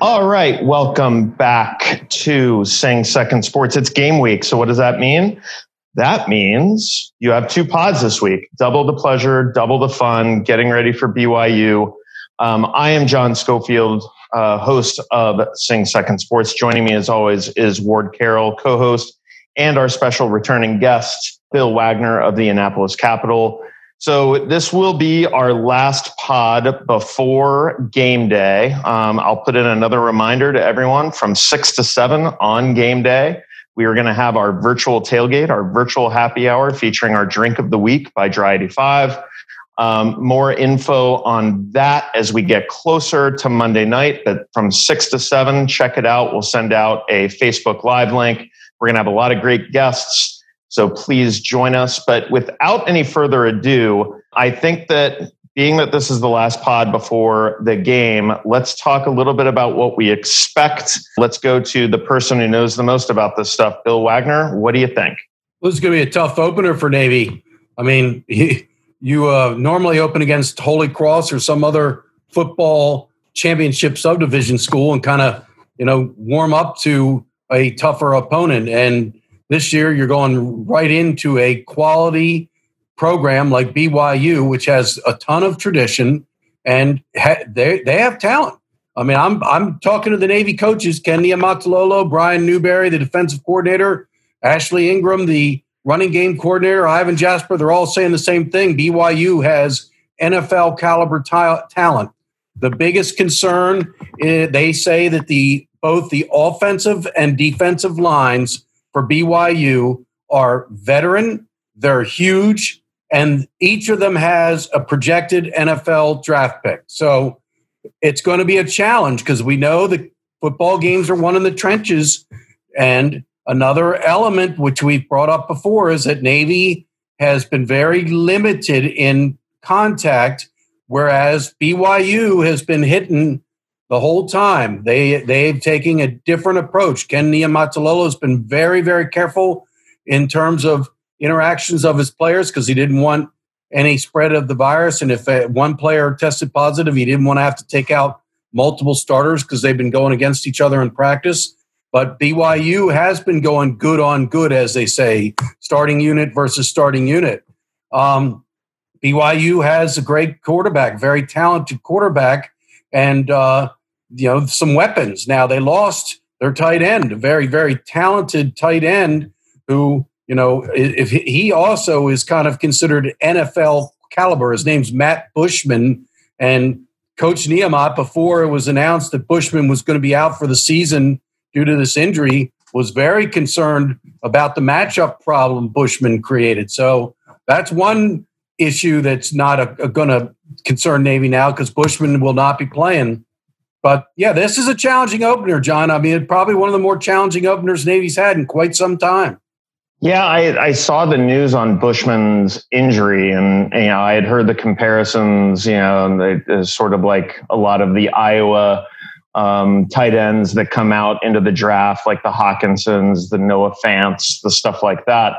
All right, welcome back to Sing Second Sports. It's game week. So, what does that mean? That means you have two pods this week double the pleasure, double the fun, getting ready for BYU. Um, I am John Schofield, uh, host of Sing Second Sports. Joining me, as always, is Ward Carroll, co host, and our special returning guest, Bill Wagner of the Annapolis Capital. So this will be our last pod before game day. Um, I'll put in another reminder to everyone from six to seven on game day. We are going to have our virtual tailgate, our virtual happy hour featuring our drink of the week by Dry 85. Um, more info on that as we get closer to Monday night. But from six to seven, check it out. We'll send out a Facebook Live link. We're going to have a lot of great guests. So please join us. But without any further ado, I think that being that this is the last pod before the game, let's talk a little bit about what we expect. Let's go to the person who knows the most about this stuff, Bill Wagner. What do you think? This is going to be a tough opener for Navy. I mean, you uh, normally open against Holy Cross or some other football championship subdivision school and kind of, you know, warm up to a tougher opponent. And this year, you're going right into a quality program like BYU, which has a ton of tradition and ha- they they have talent. I mean, I'm I'm talking to the Navy coaches, Ken Niumatalolo, Brian Newberry, the defensive coordinator, Ashley Ingram, the running game coordinator, Ivan Jasper. They're all saying the same thing. BYU has NFL caliber t- talent. The biggest concern, is they say that the both the offensive and defensive lines for BYU are veteran, they're huge, and each of them has a projected NFL draft pick. So it's going to be a challenge because we know the football games are won in the trenches. And another element, which we've brought up before, is that Navy has been very limited in contact, whereas BYU has been hitting the whole time. They they've taken a different approach. Ken Niumatalolo has been very very careful in terms of interactions of his players because he didn't want any spread of the virus. And if uh, one player tested positive, he didn't want to have to take out multiple starters because they've been going against each other in practice. But BYU has been going good on good, as they say, starting unit versus starting unit. Um, BYU has a great quarterback, very talented quarterback, and uh, you know some weapons. Now they lost their tight end, a very very talented tight end who you know if he also is kind of considered NFL caliber. His name's Matt Bushman, and Coach Niumat before it was announced that Bushman was going to be out for the season due to this injury was very concerned about the matchup problem Bushman created. So that's one issue that's not going to concern Navy now because Bushman will not be playing. But yeah, this is a challenging opener, John. I mean, probably one of the more challenging openers Navy's had in quite some time. Yeah, I, I saw the news on Bushman's injury, and you know, I had heard the comparisons. You know, it's sort of like a lot of the Iowa um, tight ends that come out into the draft, like the Hockensons, the Noah Fants, the stuff like that.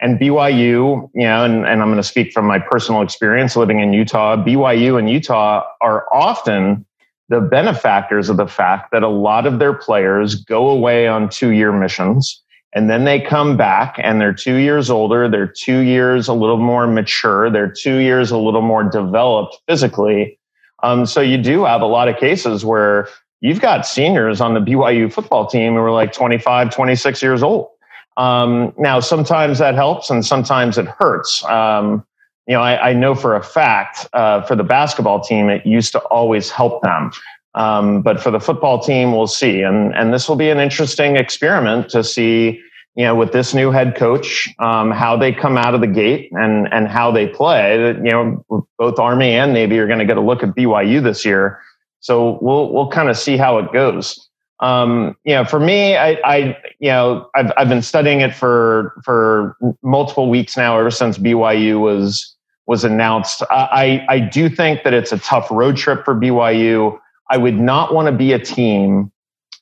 And BYU, you know, and, and I'm going to speak from my personal experience living in Utah. BYU and Utah are often the benefactors of the fact that a lot of their players go away on two year missions and then they come back and they're two years older, they're two years a little more mature, they're two years a little more developed physically. Um, so you do have a lot of cases where you've got seniors on the BYU football team who are like 25, 26 years old. Um, now, sometimes that helps and sometimes it hurts. Um, you know, I, I know for a fact uh, for the basketball team, it used to always help them. Um, but for the football team, we'll see. And, and this will be an interesting experiment to see, you know, with this new head coach, um, how they come out of the gate and, and how they play. You know, both Army and Navy are going to get a look at BYU this year. So we'll, we'll kind of see how it goes. Um, you know, for me, I, I, you know, I've, I've been studying it for, for multiple weeks now, ever since BYU was, was announced. I, I do think that it's a tough road trip for BYU. I would not want to be a team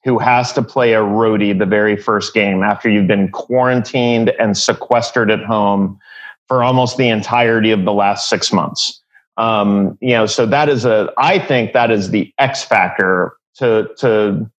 who has to play a roadie the very first game after you've been quarantined and sequestered at home for almost the entirety of the last six months. Um, you know, so that is a. I think that is the X factor to to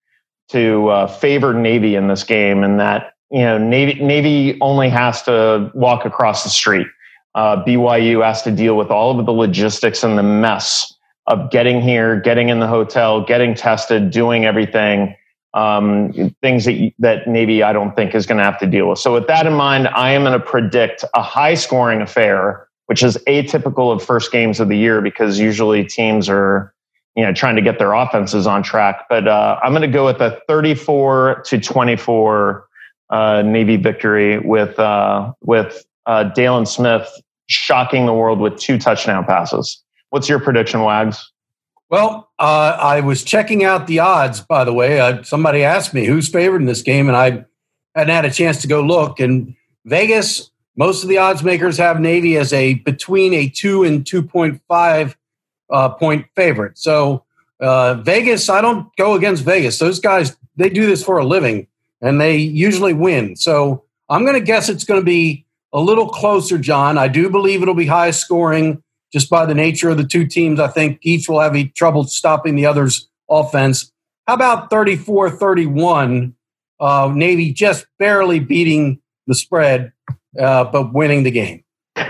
to uh, favor Navy in this game, and that you know Navy Navy only has to walk across the street. Uh, BYU has to deal with all of the logistics and the mess of getting here, getting in the hotel, getting tested, doing everything. Um, things that that Navy I don't think is going to have to deal with. So with that in mind, I am going to predict a high scoring affair, which is atypical of first games of the year because usually teams are you know trying to get their offenses on track. But uh, I'm going to go with a 34 to 24 uh, Navy victory with uh, with uh, Daylen Smith shocking the world with two touchdown passes. What's your prediction, Wags? Well, uh, I was checking out the odds, by the way. Uh, somebody asked me who's favored in this game, and I hadn't had a chance to go look. And Vegas, most of the odds makers have Navy as a between a two and 2.5 uh, point favorite. So uh, Vegas, I don't go against Vegas. Those guys, they do this for a living, and they usually win. So I'm going to guess it's going to be a little closer, John. I do believe it'll be high scoring just by the nature of the two teams. I think each will have trouble stopping the other's offense. How about 34 31? Uh, Navy just barely beating the spread, uh, but winning the game.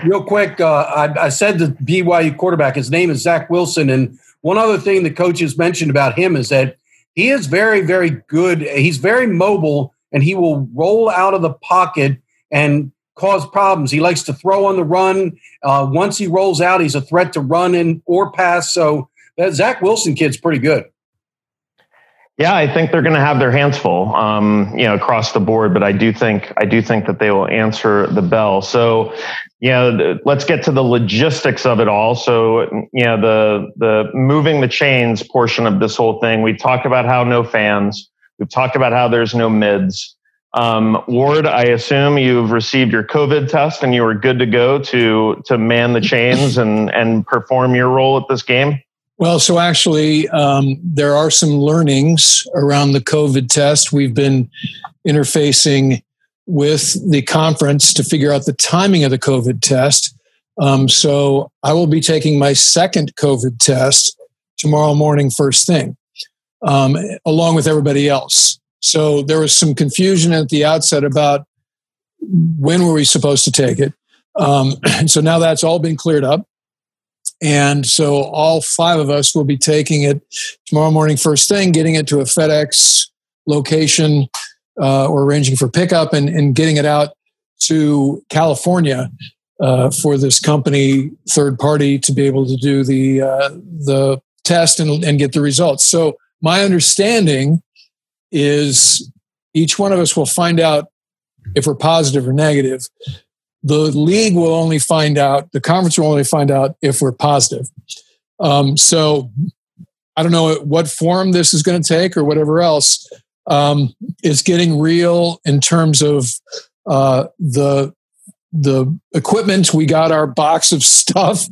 Real quick, uh, I, I, said the BYU quarterback, his name is Zach Wilson. And one other thing the coaches mentioned about him is that he is very, very good. He's very mobile and he will roll out of the pocket and cause problems. He likes to throw on the run. Uh, once he rolls out, he's a threat to run in or pass. So that Zach Wilson kid's pretty good. Yeah, I think they're going to have their hands full, um, you know, across the board. But I do think I do think that they will answer the bell. So, you know, let's get to the logistics of it all. So, you know, the the moving the chains portion of this whole thing. We talked about how no fans. We've talked about how there's no mids. Um, Ward, I assume you've received your COVID test and you are good to go to to man the chains and and perform your role at this game. Well, so actually, um, there are some learnings around the COVID test. We've been interfacing with the conference to figure out the timing of the COVID test. Um, so I will be taking my second COVID test tomorrow morning, first thing, um, along with everybody else. So there was some confusion at the outset about when were we supposed to take it. Um, so now that's all been cleared up. And so all five of us will be taking it tomorrow morning, first thing, getting it to a FedEx location uh, or arranging for pickup and, and getting it out to California uh, for this company, third party, to be able to do the uh, the test and, and get the results. So my understanding is each one of us will find out if we're positive or negative. The league will only find out, the conference will only find out if we're positive. Um, so I don't know what form this is going to take or whatever else. Um, it's getting real in terms of uh, the the equipment. We got our box of stuff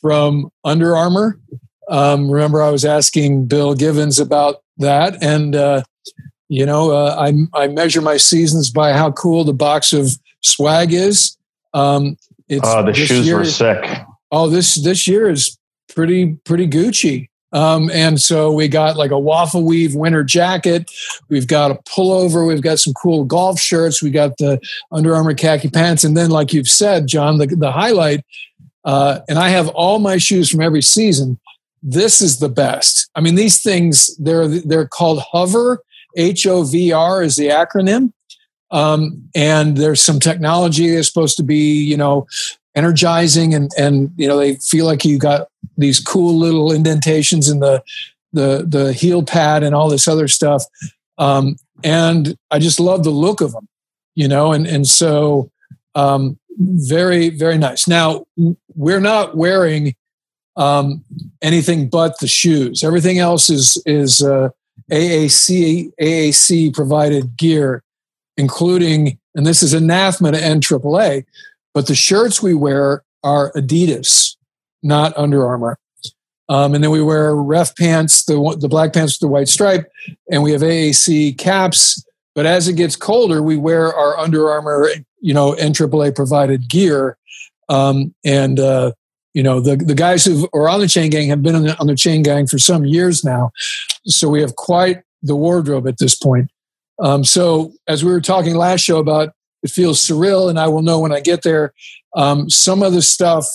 from Under Armour. Um, remember, I was asking Bill Givens about that, and uh, you know, uh, I, I measure my seasons by how cool the box of swag is. Um, it's oh, the shoes year, were sick. Oh, this this year is pretty pretty Gucci. Um, and so we got like a waffle weave winter jacket. We've got a pullover. We've got some cool golf shirts. We got the Under Armour khaki pants. And then, like you've said, John, the, the highlight, uh, and I have all my shoes from every season. This is the best. I mean, these things, they're, they're called hover HOVR is the acronym. Um, and there's some technology that's supposed to be, you know, energizing and, and, you know, they feel like you got these cool little indentations in the, the, the heel pad and all this other stuff. Um, and I just love the look of them, you know, and, and so, um, very, very nice. Now we're not wearing, um, anything but the shoes. Everything else is, is, uh, AAC AAC provided gear, including, and this is anathema to NAAA, but the shirts we wear are Adidas. not Under Armour. Um, and then we wear ref pants, the the black pants with the white stripe, and we have AAC caps. But as it gets colder, we wear our Under Armour, you know, NAAA provided gear. Um, and uh, you know, the the guys who are on the chain gang have been on the, on the chain gang for some years now, so we have quite the wardrobe at this point. Um, so as we were talking last show about, it feels surreal, and I will know when I get there. Um, some of the stuff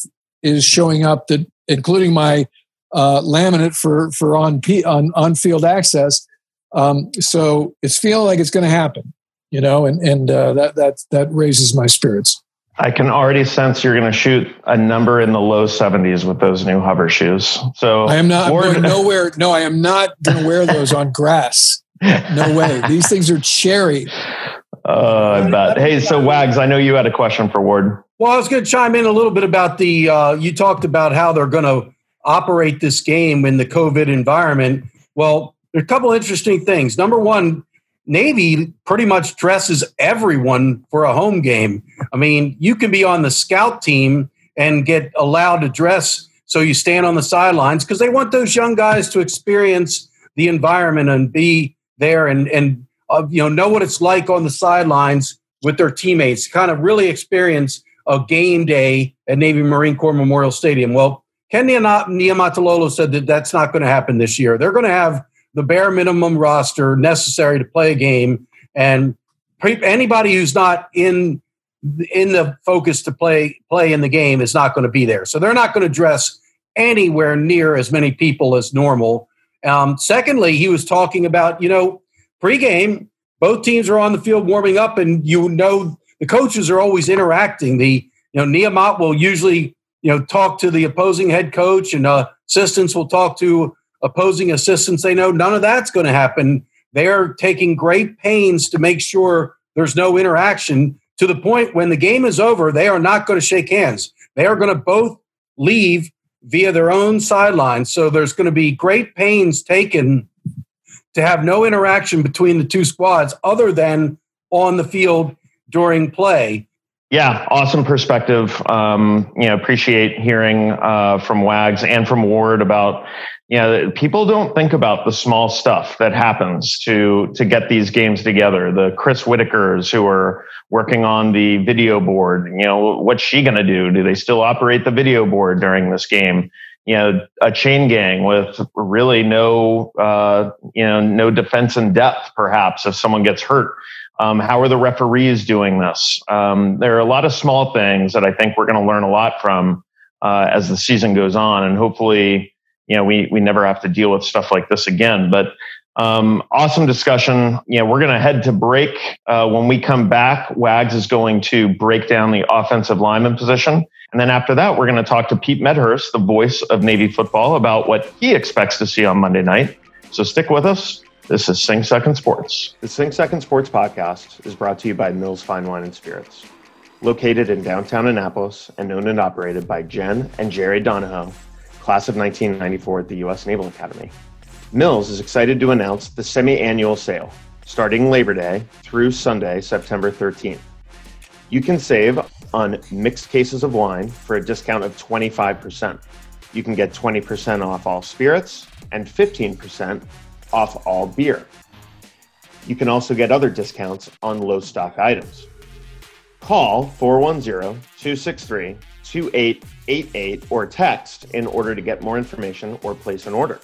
is showing up that, including my uh, laminate for for on on on field access. Um, so it's feeling like it's going to happen, you know, and and uh, that that that raises my spirits. I can already sense you're going to shoot a number in the low 70s with those new hover shoes. So I am not I'm going nowhere. No, I am not going to wear those on grass. No way. These things are cherry. Uh, I bet. Hey, so Wags, I know you had a question for Ward. Well, I was going to chime in a little bit about the. Uh, you talked about how they're going to operate this game in the COVID environment. Well, there's a couple interesting things. Number one, Navy pretty much dresses everyone for a home game. I mean, you can be on the scout team and get allowed to dress so you stand on the sidelines because they want those young guys to experience the environment and be there and and uh, you know know what it's like on the sidelines with their teammates. Kind of really experience a game day at Navy Marine Corps Memorial Stadium. Well, Ken Niumatalolo said that that's not going to happen this year. They're going to have the bare minimum roster necessary to play a game, and anybody who's not in in the focus to play play in the game is not going to be there. So they're not going to dress anywhere near as many people as normal. Um, secondly, he was talking about you know pregame, both teams are on the field warming up, and you know the coaches are always interacting. The you know Niumat will usually you know talk to the opposing head coach and uh, assistants will talk to opposing assistants they know none of that's going to happen they're taking great pains to make sure there's no interaction to the point when the game is over they are not going to shake hands. They are going to both leave via their own sidelines so there's going to be great pains taken to have no interaction between the two squads other than on the field during play yeah, awesome perspective. Um, you know, appreciate hearing uh, from Wags and from Ward about you know people don't think about the small stuff that happens to to get these games together. The Chris Whitakers who are working on the video board. You know, what's she going to do? Do they still operate the video board during this game? You know, a chain gang with really no uh, you know no defense in depth. Perhaps if someone gets hurt um, how are the referees doing this? Um, there are a lot of small things that I think we're going to learn a lot from uh, as the season goes on, and hopefully, you know, we we never have to deal with stuff like this again. But um, awesome discussion. Know, we're going to head to break. Uh, when we come back, Wags is going to break down the offensive lineman position. And then after that, we're going to talk to Pete Medhurst, the voice of Navy football, about what he expects to see on Monday night. So stick with us. This is Sing Second Sports. The Sing Second Sports podcast is brought to you by Mills Fine Wine and Spirits. Located in downtown Annapolis and owned and operated by Jen and Jerry Donahoe, class of 1994 at the U.S. Naval Academy. Mills is excited to announce the semi annual sale starting Labor Day through Sunday, September 13th. You can save on mixed cases of wine for a discount of 25%. You can get 20% off all spirits and 15% off all beer. You can also get other discounts on low stock items. Call 410 263 2888 or text in order to get more information or place an order.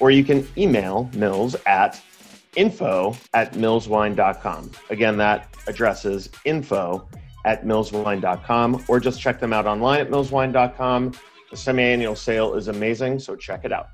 Or you can email Mills at info at millswine.com. Again, that address is info at millswine.com or just check them out online at millswine.com. The semi annual sale is amazing, so check it out.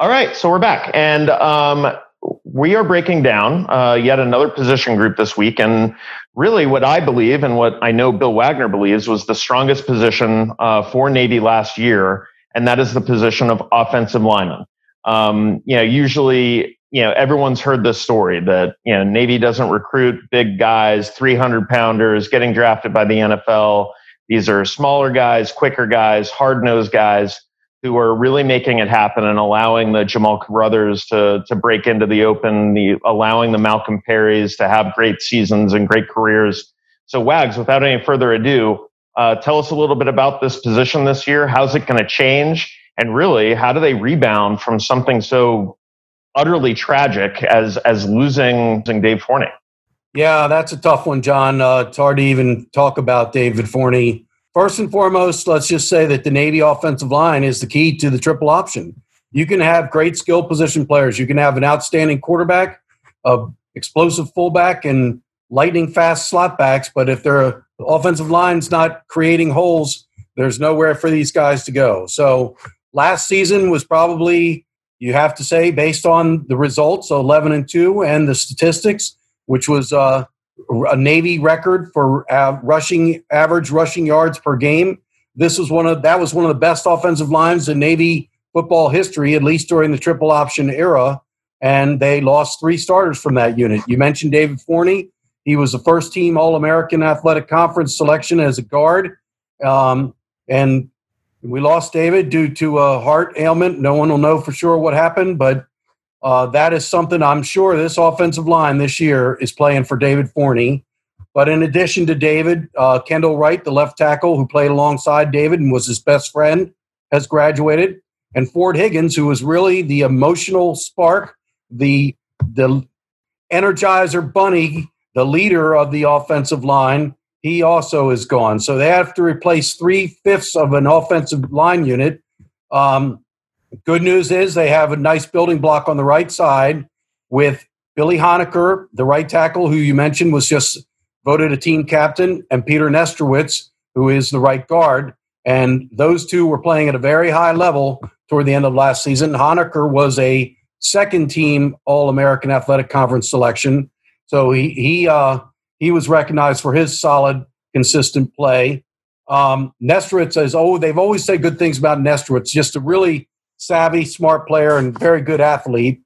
All right, so we're back, and um, we are breaking down uh, yet another position group this week. And really, what I believe and what I know Bill Wagner believes was the strongest position uh, for Navy last year, and that is the position of offensive lineman. Um, you know, usually, you know, everyone's heard this story that you know Navy doesn't recruit big guys, 300 pounders, getting drafted by the NFL. These are smaller guys, quicker guys, hard nosed guys who are really making it happen and allowing the Jamal Carothers to to break into the open, the allowing the Malcolm Perrys to have great seasons and great careers. So Wags, without any further ado, Uh, tell us a little bit about this position this year. How's it going to change? And really, how do they rebound from something so utterly tragic as as losing Dave Forney? Yeah, that's a tough one, John. Uh, it's hard to even talk about David Forney. First and foremost, let's just say that the Navy offensive line is the key to the triple option. You can have great skill position players. You can have an outstanding quarterback, a explosive fullback, and lightning fast slot backs. But if their offensive line's not creating holes, there's nowhere for these guys to go. So last season was probably you have to say based on the results, 11 and two, and the statistics, which was uh, a Navy record for uh, rushing average rushing yards per game. This was one of that was one of the best offensive lines in Navy football history, at least during the triple option era. And they lost three starters from that unit. You mentioned David Forney. He was the first team All American Athletic Conference selection as a guard. Um, and we lost David due to a heart ailment. No one will know for sure what happened, but uh, that is something I'm sure this offensive line this year is playing for David Forney. But in addition to David, uh, Kendall Wright, the left tackle who played alongside David and was his best friend, has graduated. And Ford Higgins, who was really the emotional spark, the the energizer bunny, the leader of the offensive line, he also is gone. So they have to replace three fifths of an offensive line unit. Um, Good news is they have a nice building block on the right side with Billy Honaker, the right tackle, who you mentioned was just voted a team captain, and Peter Nestrowitz, who is the right guard. And those two were playing at a very high level toward the end of last season. Honaker was a second team All American Athletic Conference selection. So he, he, uh, he was recognized for his solid, consistent play. Um, Nestrowitz says, oh, they've always said good things about Nestrowitz, just a really savvy, smart player, and very good athlete.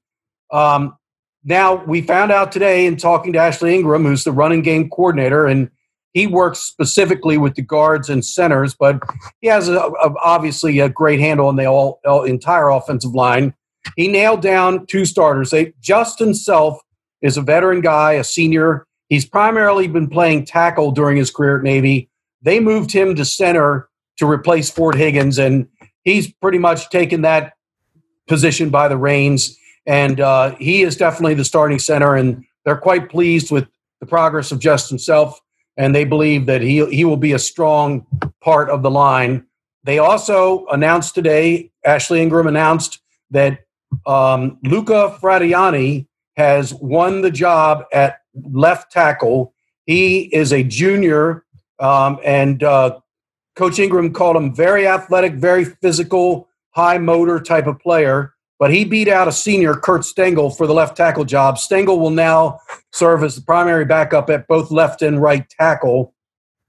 Um, now, we found out today in talking to Ashley Ingram, who's the running game coordinator, and he works specifically with the guards and centers, but he has a, a, obviously a great handle on the all, all, entire offensive line. He nailed down two starters. They, Justin Self is a veteran guy, a senior. He's primarily been playing tackle during his career at Navy. They moved him to center to replace Ford Higgins, and he's pretty much taken that position by the reins, and uh, he is definitely the starting center. And they're quite pleased with the progress of Justin Self, and they believe that he he will be a strong part of the line. They also announced today. Ashley Ingram announced that um, Luca Fradiani has won the job at left tackle. He is a junior, um, and uh, Coach Ingram called him very athletic, very physical, high motor type of player. But he beat out a senior, Kurt Stengel, for the left tackle job. Stengel will now serve as the primary backup at both left and right tackle.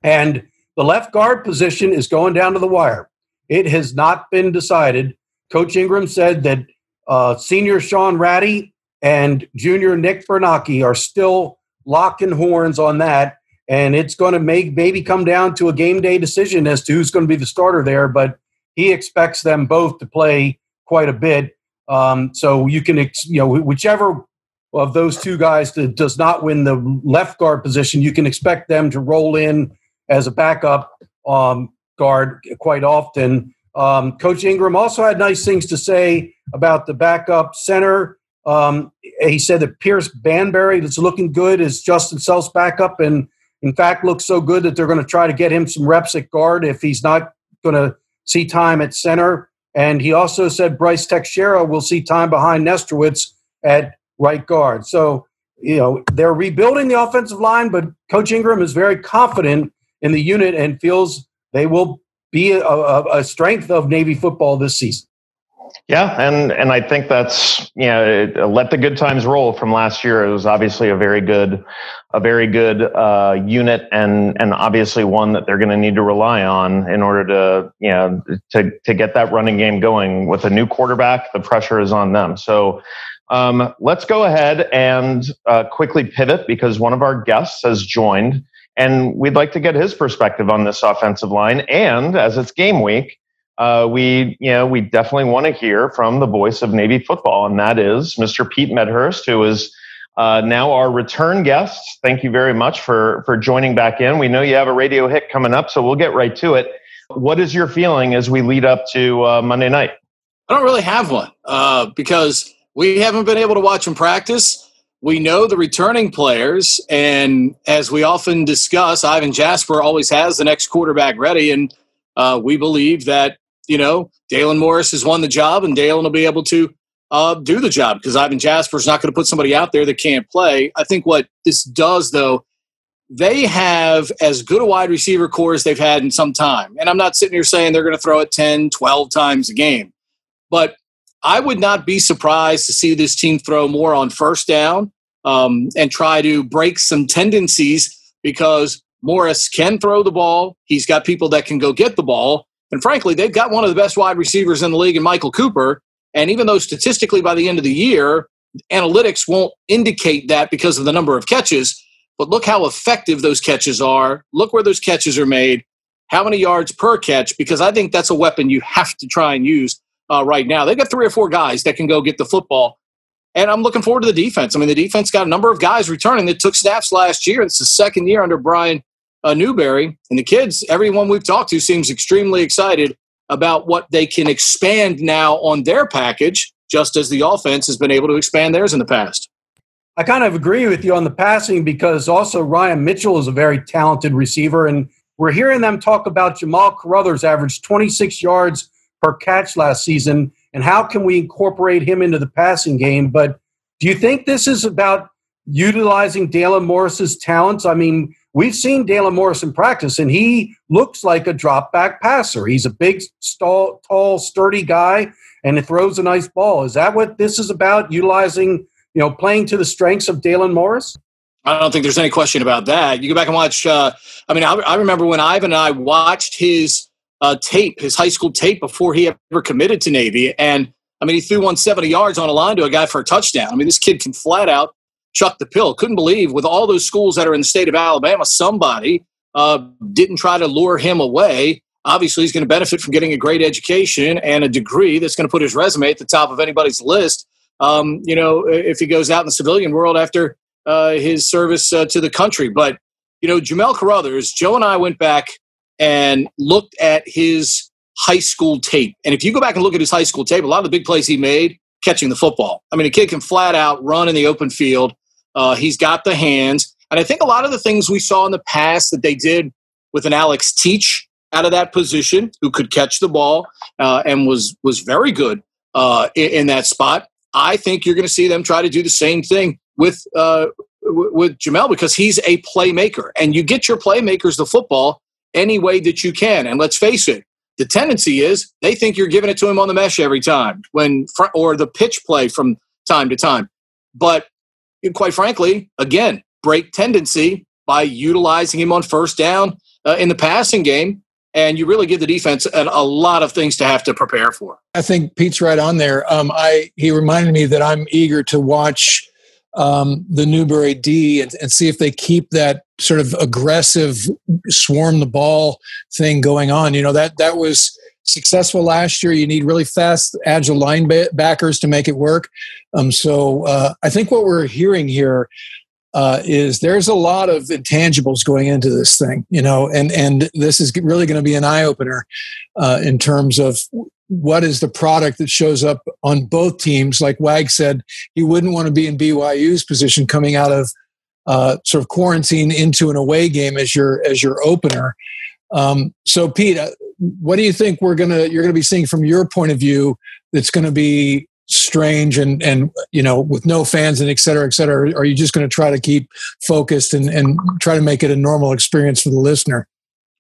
And the left guard position is going down to the wire. It has not been decided. Coach Ingram said that uh, senior Sean Ratty and junior Nick Bernacchi are still locking horns on that and it's going to make maybe come down to a game day decision as to who's going to be the starter there. But he expects them both to play quite a bit. Um, so you can, you know, whichever of those two guys that does not win the left guard position, you can expect them to roll in as a backup um, guard quite often. Um, Coach Ingram also had nice things to say about the backup center. Um, he said that Pierce Banbury that's looking good is Justin Self's backup, and in fact, looks so good that they're going to try to get him some reps at guard if he's not going to see time at center. And he also said Bryce Teixeira will see time behind Nestrowitz at right guard. So, you know, they're rebuilding the offensive line, but Coach Ingram is very confident in the unit and feels they will be a, a, a strength of Navy football this season. Yeah, and and I think that's you know let the good times roll from last year. It was obviously a very good, a very good uh, unit, and and obviously one that they're going to need to rely on in order to you know to to get that running game going. With a new quarterback, the pressure is on them. So. Um, let's go ahead and uh, quickly pivot because one of our guests has joined, and we'd like to get his perspective on this offensive line. And as it's game week, uh, we, you know, we definitely want to hear from the voice of Navy football, and that is Mr. Pete Medhurst, who is uh, now our return guest. Thank you very much for for joining back in. We know you have a radio hit coming up, so we'll get right to it. What is your feeling as we lead up to uh, Monday night? I don't really have one uh, because we haven't been able to watch them practice. We know the returning players, and as we often discuss, Ivan Jasper always has the next quarterback ready, and uh, we believe that you know Dalen Morris has won the job, and Dalen will be able to uh, do the job because Ivan Jasper is not going to put somebody out there that can't play. I think what this does, though, they have as good a wide receiver core as they've had in some time. And I'm not sitting here saying they're going to throw it 10, 12 times a game. But I would not be surprised to see this team throw more on first down um, and try to break some tendencies because Morris can throw the ball. He's got people that can go get the ball. And frankly, they've got one of the best wide receivers in the league in Michael Cooper. And even though statistically by the end of the year, analytics won't indicate that because of the number of catches, but look how effective those catches are. Look where those catches are made, how many yards per catch, because I think that's a weapon you have to try and use uh, right now. They've got three or four guys that can go get the football. And I'm looking forward to the defense. I mean, the defense got a number of guys returning that took snaps last year. It's the second year under Brian uh, Newberry. And the kids, everyone we've talked to, seems extremely excited about what they can expand now on their package, just as the offense has been able to expand theirs in the past. I kind of agree with you on the passing because also Ryan Mitchell is a very talented receiver. And we're hearing them talk about Jamal Carothers averaged 26 yards per catch last season. And how can we incorporate him into the passing game? But do you think this is about utilizing Dalen Morris's talents? I mean, we've seen Dalen Morris in practice, and he looks like a drop back passer. He's a big, tall, tall, sturdy guy, and he throws a nice ball. Is that what this is about? Utilizing, you know, playing to the strengths of Dalen Morris? I don't think there's any question about that. You go back and watch. Uh, I mean, I, I, remember when Ivan and I watched his uh, tape, his high school tape, before he ever committed to Navy, and I mean, he threw 170 yards on a line to a guy for a touchdown. I mean, this kid can flat out chuck the pill. Couldn't believe with all those schools that are in the state of Alabama, somebody uh, didn't try to lure him away. Obviously, he's going to benefit from getting a great education and a degree that's going to put his resume at the top of anybody's list. Um, you know, if he goes out in the civilian world after uh, his service uh, to the country. But you know, Jamel Carothers, Joe and I went back and looked at his high school tape. And if you go back and look at his high school tape, a lot of the big plays he made catching the football. I mean, a kid can flat out run in the open field. Uh, he's got the hands. And I think a lot of the things we saw in the past that they did with an Alex Teach out of that position, who could catch the ball uh, and was was very good uh, in, in, that spot. I think you're going to see them try to do the same thing with uh, with Jamel because he's a playmaker, and you get your playmakers the football any way that you can. And let's face it, the tendency is they think you're giving it to him on the mesh every time when or the pitch play from time to time. But quite frankly, again, break tendency by utilizing him on first down uh, in the passing game. And you really give the defense a, a, lot of things to have to prepare for. I think Pete's right on there. Um, I he reminded me that I'm eager to watch um, the Newberry D and, and, see if they keep that sort of aggressive swarm the ball thing going on. You know that that was successful last year. You need really fast, agile linebackers to make it work. Um, so uh, I think what we're hearing here uh, is there's a lot of intangibles going into this thing, you know, and and this is really going to be an eye opener uh, in terms of what is the product that shows up on both teams. Like Wag said, he wouldn't want to be in BYU's position coming out of uh, sort of quarantine into an away game as your as your opener. Um, so, Pete, uh, what do you think we're gonna you're gonna be seeing from your point of view that's to be strange and and you know with no fans and et cetera et cetera? Are you just going to try to keep focused and and try to make it a normal experience for the listener?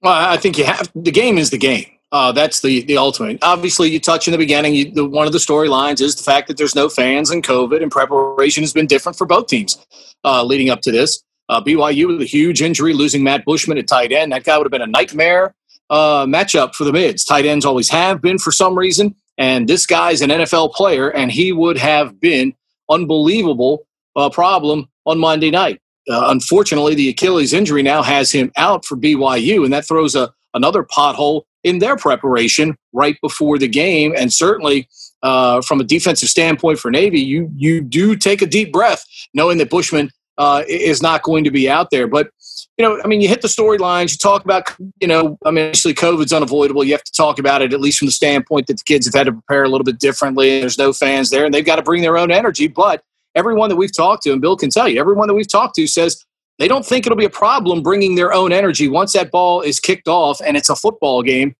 Well i think you have the game is the game. Uh, that's the the ultimate. Obviously you touch in the beginning you, the, one of the storylines is the fact that there's no fans and covid and preparation has been different for both teams uh, leading up to this. Uh, byu with a huge injury losing matt bushman at tight end. That guy would have been a nightmare uh, matchup for the mids tight ends always have been for some reason and this guy's an NFL player, and he would have been unbelievable uh, problem on Monday night. Uh, unfortunately, the Achilles injury now has him out for BYU, and that throws a, another pothole in their preparation right before the game. And certainly, uh, from a defensive standpoint for Navy, you you do take a deep breath knowing that Bushman uh, is not going to be out there. But you know, I mean, you hit the storylines. You talk about, you know, I mean, obviously COVID's unavoidable. You have to talk about it at least from the standpoint that the kids have had to prepare a little bit differently. There's no fans there, and they've got to bring their own energy. But everyone that we've talked to, and Bill can tell you, everyone that we've talked to says they don't think it'll be a problem bringing their own energy once that ball is kicked off and it's a football game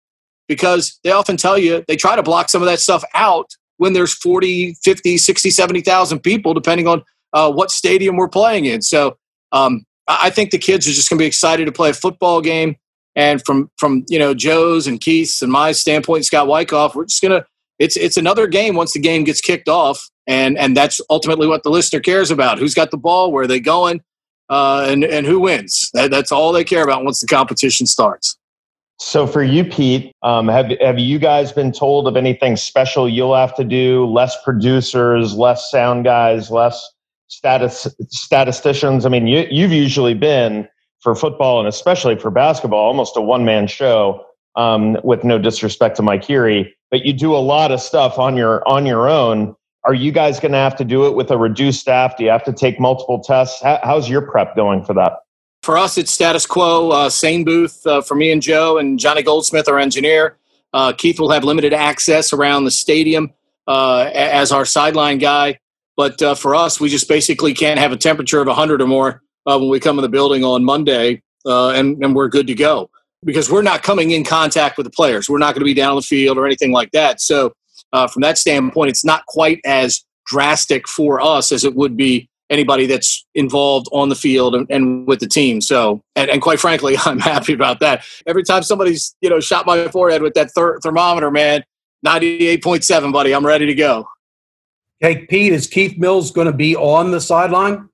because they often tell you they try to block some of that stuff out when there's 40, 50, 60, 70,000 people, depending on uh, what stadium we're playing in. So um, I think the kids are just going to be excited to play a football game. And from from you know Joe's and Keith's and my standpoint, Scott Wyckoff, we're just gonna it's it's another game once the game gets kicked off, and and that's ultimately what the listener cares about: who's got the ball, where are they going, uh, and and who wins. That, that's all they care about once the competition starts. So for you, Pete, um, have have you guys been told of anything special you'll have to do? Less producers, less sound guys, less status statisticians. I mean, you, you've usually been for football and especially for basketball, almost a one man show. Um, with no disrespect to Mike Erre, but you do a lot of stuff on your on your own. Are you guys going to have to do it with a reduced staff? Do you have to take multiple tests? How, how's your prep going for that? For us, it's status quo. Uh, same booth uh, for me and Joe and Johnny Goldsmith, our engineer. Uh, Keith will have limited access around the stadium uh, as our sideline guy. But uh, for us, we just basically can't have a temperature of 100 or more uh, when we come in the building on Monday, and, and we're good to go because we're not coming in contact with the players. We're not going to be down on the field or anything like that. So, from that standpoint, it's not quite as drastic for us as it would be anybody that's involved on the field and, and with the team. So, and, and, quite frankly, I'm happy about that. Every time somebody's you know shot my forehead with that ther- thermometer, man, ninety eight point seven, buddy, I'm ready to go. Hey, Pete, is Keith Mills going to be on the sideline?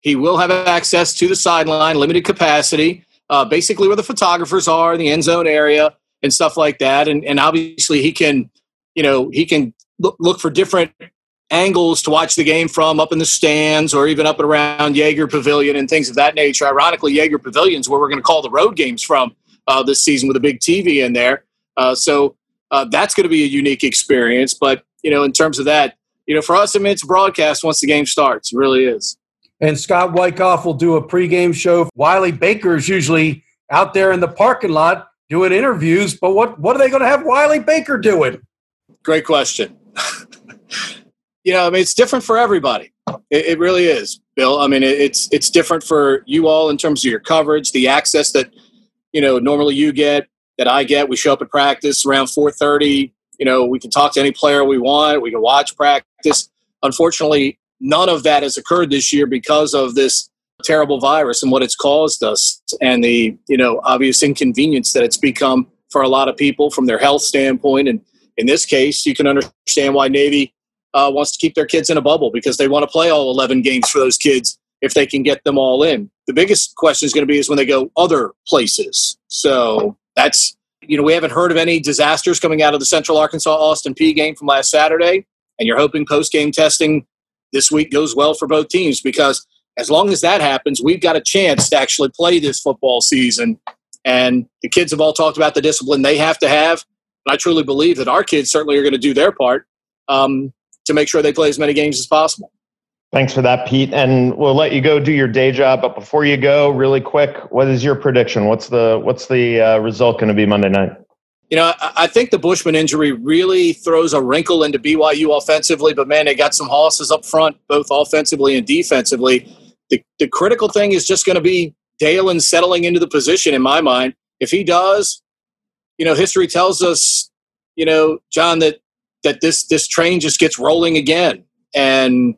He will have access to the sideline, limited capacity, uh, basically where the photographers are the end zone area and stuff like that. And, and obviously, he can, you know, he can look, look for different angles to watch the game from up in the stands or even up and around Yager Pavilion and things of that nature. Ironically, Pavilion is where we're going to call the road games from uh, this season with a big TV in there. Uh, so uh, that's going to be a unique experience. But, you know, in terms of that, you know, for us, I mean, it's broadcast once the game starts. It really is. And Scott Wyckoff will do a pregame show. Wiley Baker is usually out there in the parking lot doing interviews, but what, what are they going to have Wiley Baker doing? Great question. you know, I mean, it's different for everybody. It, it really is, Bill. I mean, it, it's it's different for you all in terms of your coverage, the access that you know normally you get, that I get. We show up at practice around four thirty. You know, we can talk to any player we want. We can watch practice. Unfortunately, none of that has occurred this year because of this terrible virus and what it's caused us, and the you know obvious inconvenience that it's become for a lot of people from their health standpoint. And in this case, you can understand why Navy uh, wants to keep their kids in a bubble because they want to play all 11 games for those kids if they can get them all in. The biggest question is going to be is when they go other places. So that's you know we haven't heard of any disasters coming out of the Central Arkansas Austin Peay game from last Saturday, and you're hoping post game testing this week goes well for both teams because as long as that happens, we've got a chance to actually play this football season. And the kids have all talked about the discipline they have to have. And I truly believe that our kids certainly are going to do their part. Um, to make sure they play as many games as possible. Thanks for that, Pete. And we'll let you go do your day job. But before you go, really quick, what is your prediction? What's the what's the uh, result going to be Monday night? You know, I think the Bushman injury really throws a wrinkle into BYU offensively. But man, they got some hosses up front, both offensively and defensively. The, the critical thing is just going to be Dalen settling into the position. In my mind, if he does, you know, history tells us, you know, John, that that this this train just gets rolling again. And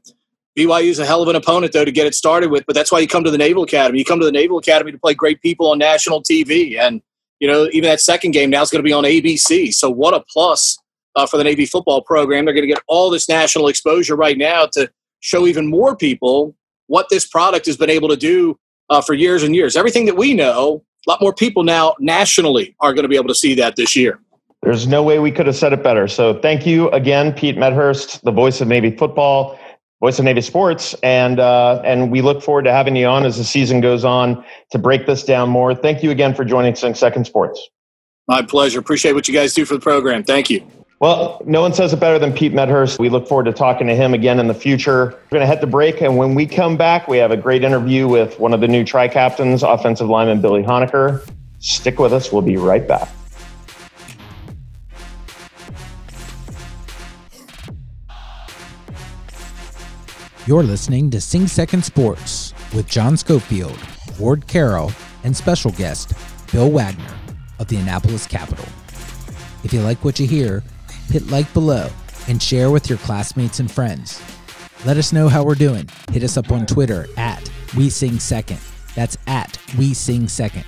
BYU is a hell of an opponent, though, to get it started with. But that's why you come to the Naval Academy. You come to the Naval Academy to play great people on national TV. And, you know, even that second game now is going to be on ABC. So what a plus uh, for the Navy football program. They're going to get all this national exposure right now to show even more people what this product has been able to do uh, for years and years. Everything that we know, a lot more people now nationally are going to be able to see that this year. There's no way we could have said it better. So thank you again, Pete Medhurst, the voice of Navy football, voice of Navy sports, and uh, and we look forward to having you on as the season goes on to break this down more. Thank you again for joining Second Sports. My pleasure. Appreciate what you guys do for the program. Thank you. Well, no one says it better than Pete Medhurst. We look forward to talking to him again in the future. We're going to head the break, and when we come back, we have a great interview with one of the new tri captains, offensive lineman Billy Honaker. Stick with us. We'll be right back. You're listening to Sing Second Sports with John Schofield, Ward Carroll, and special guest Bill Wagner of the Annapolis Capital. If you like what you hear, hit like below and share with your classmates and friends. Let us know how we're doing. Hit us up on Twitter at We Sing Second. That's at We Sing Second.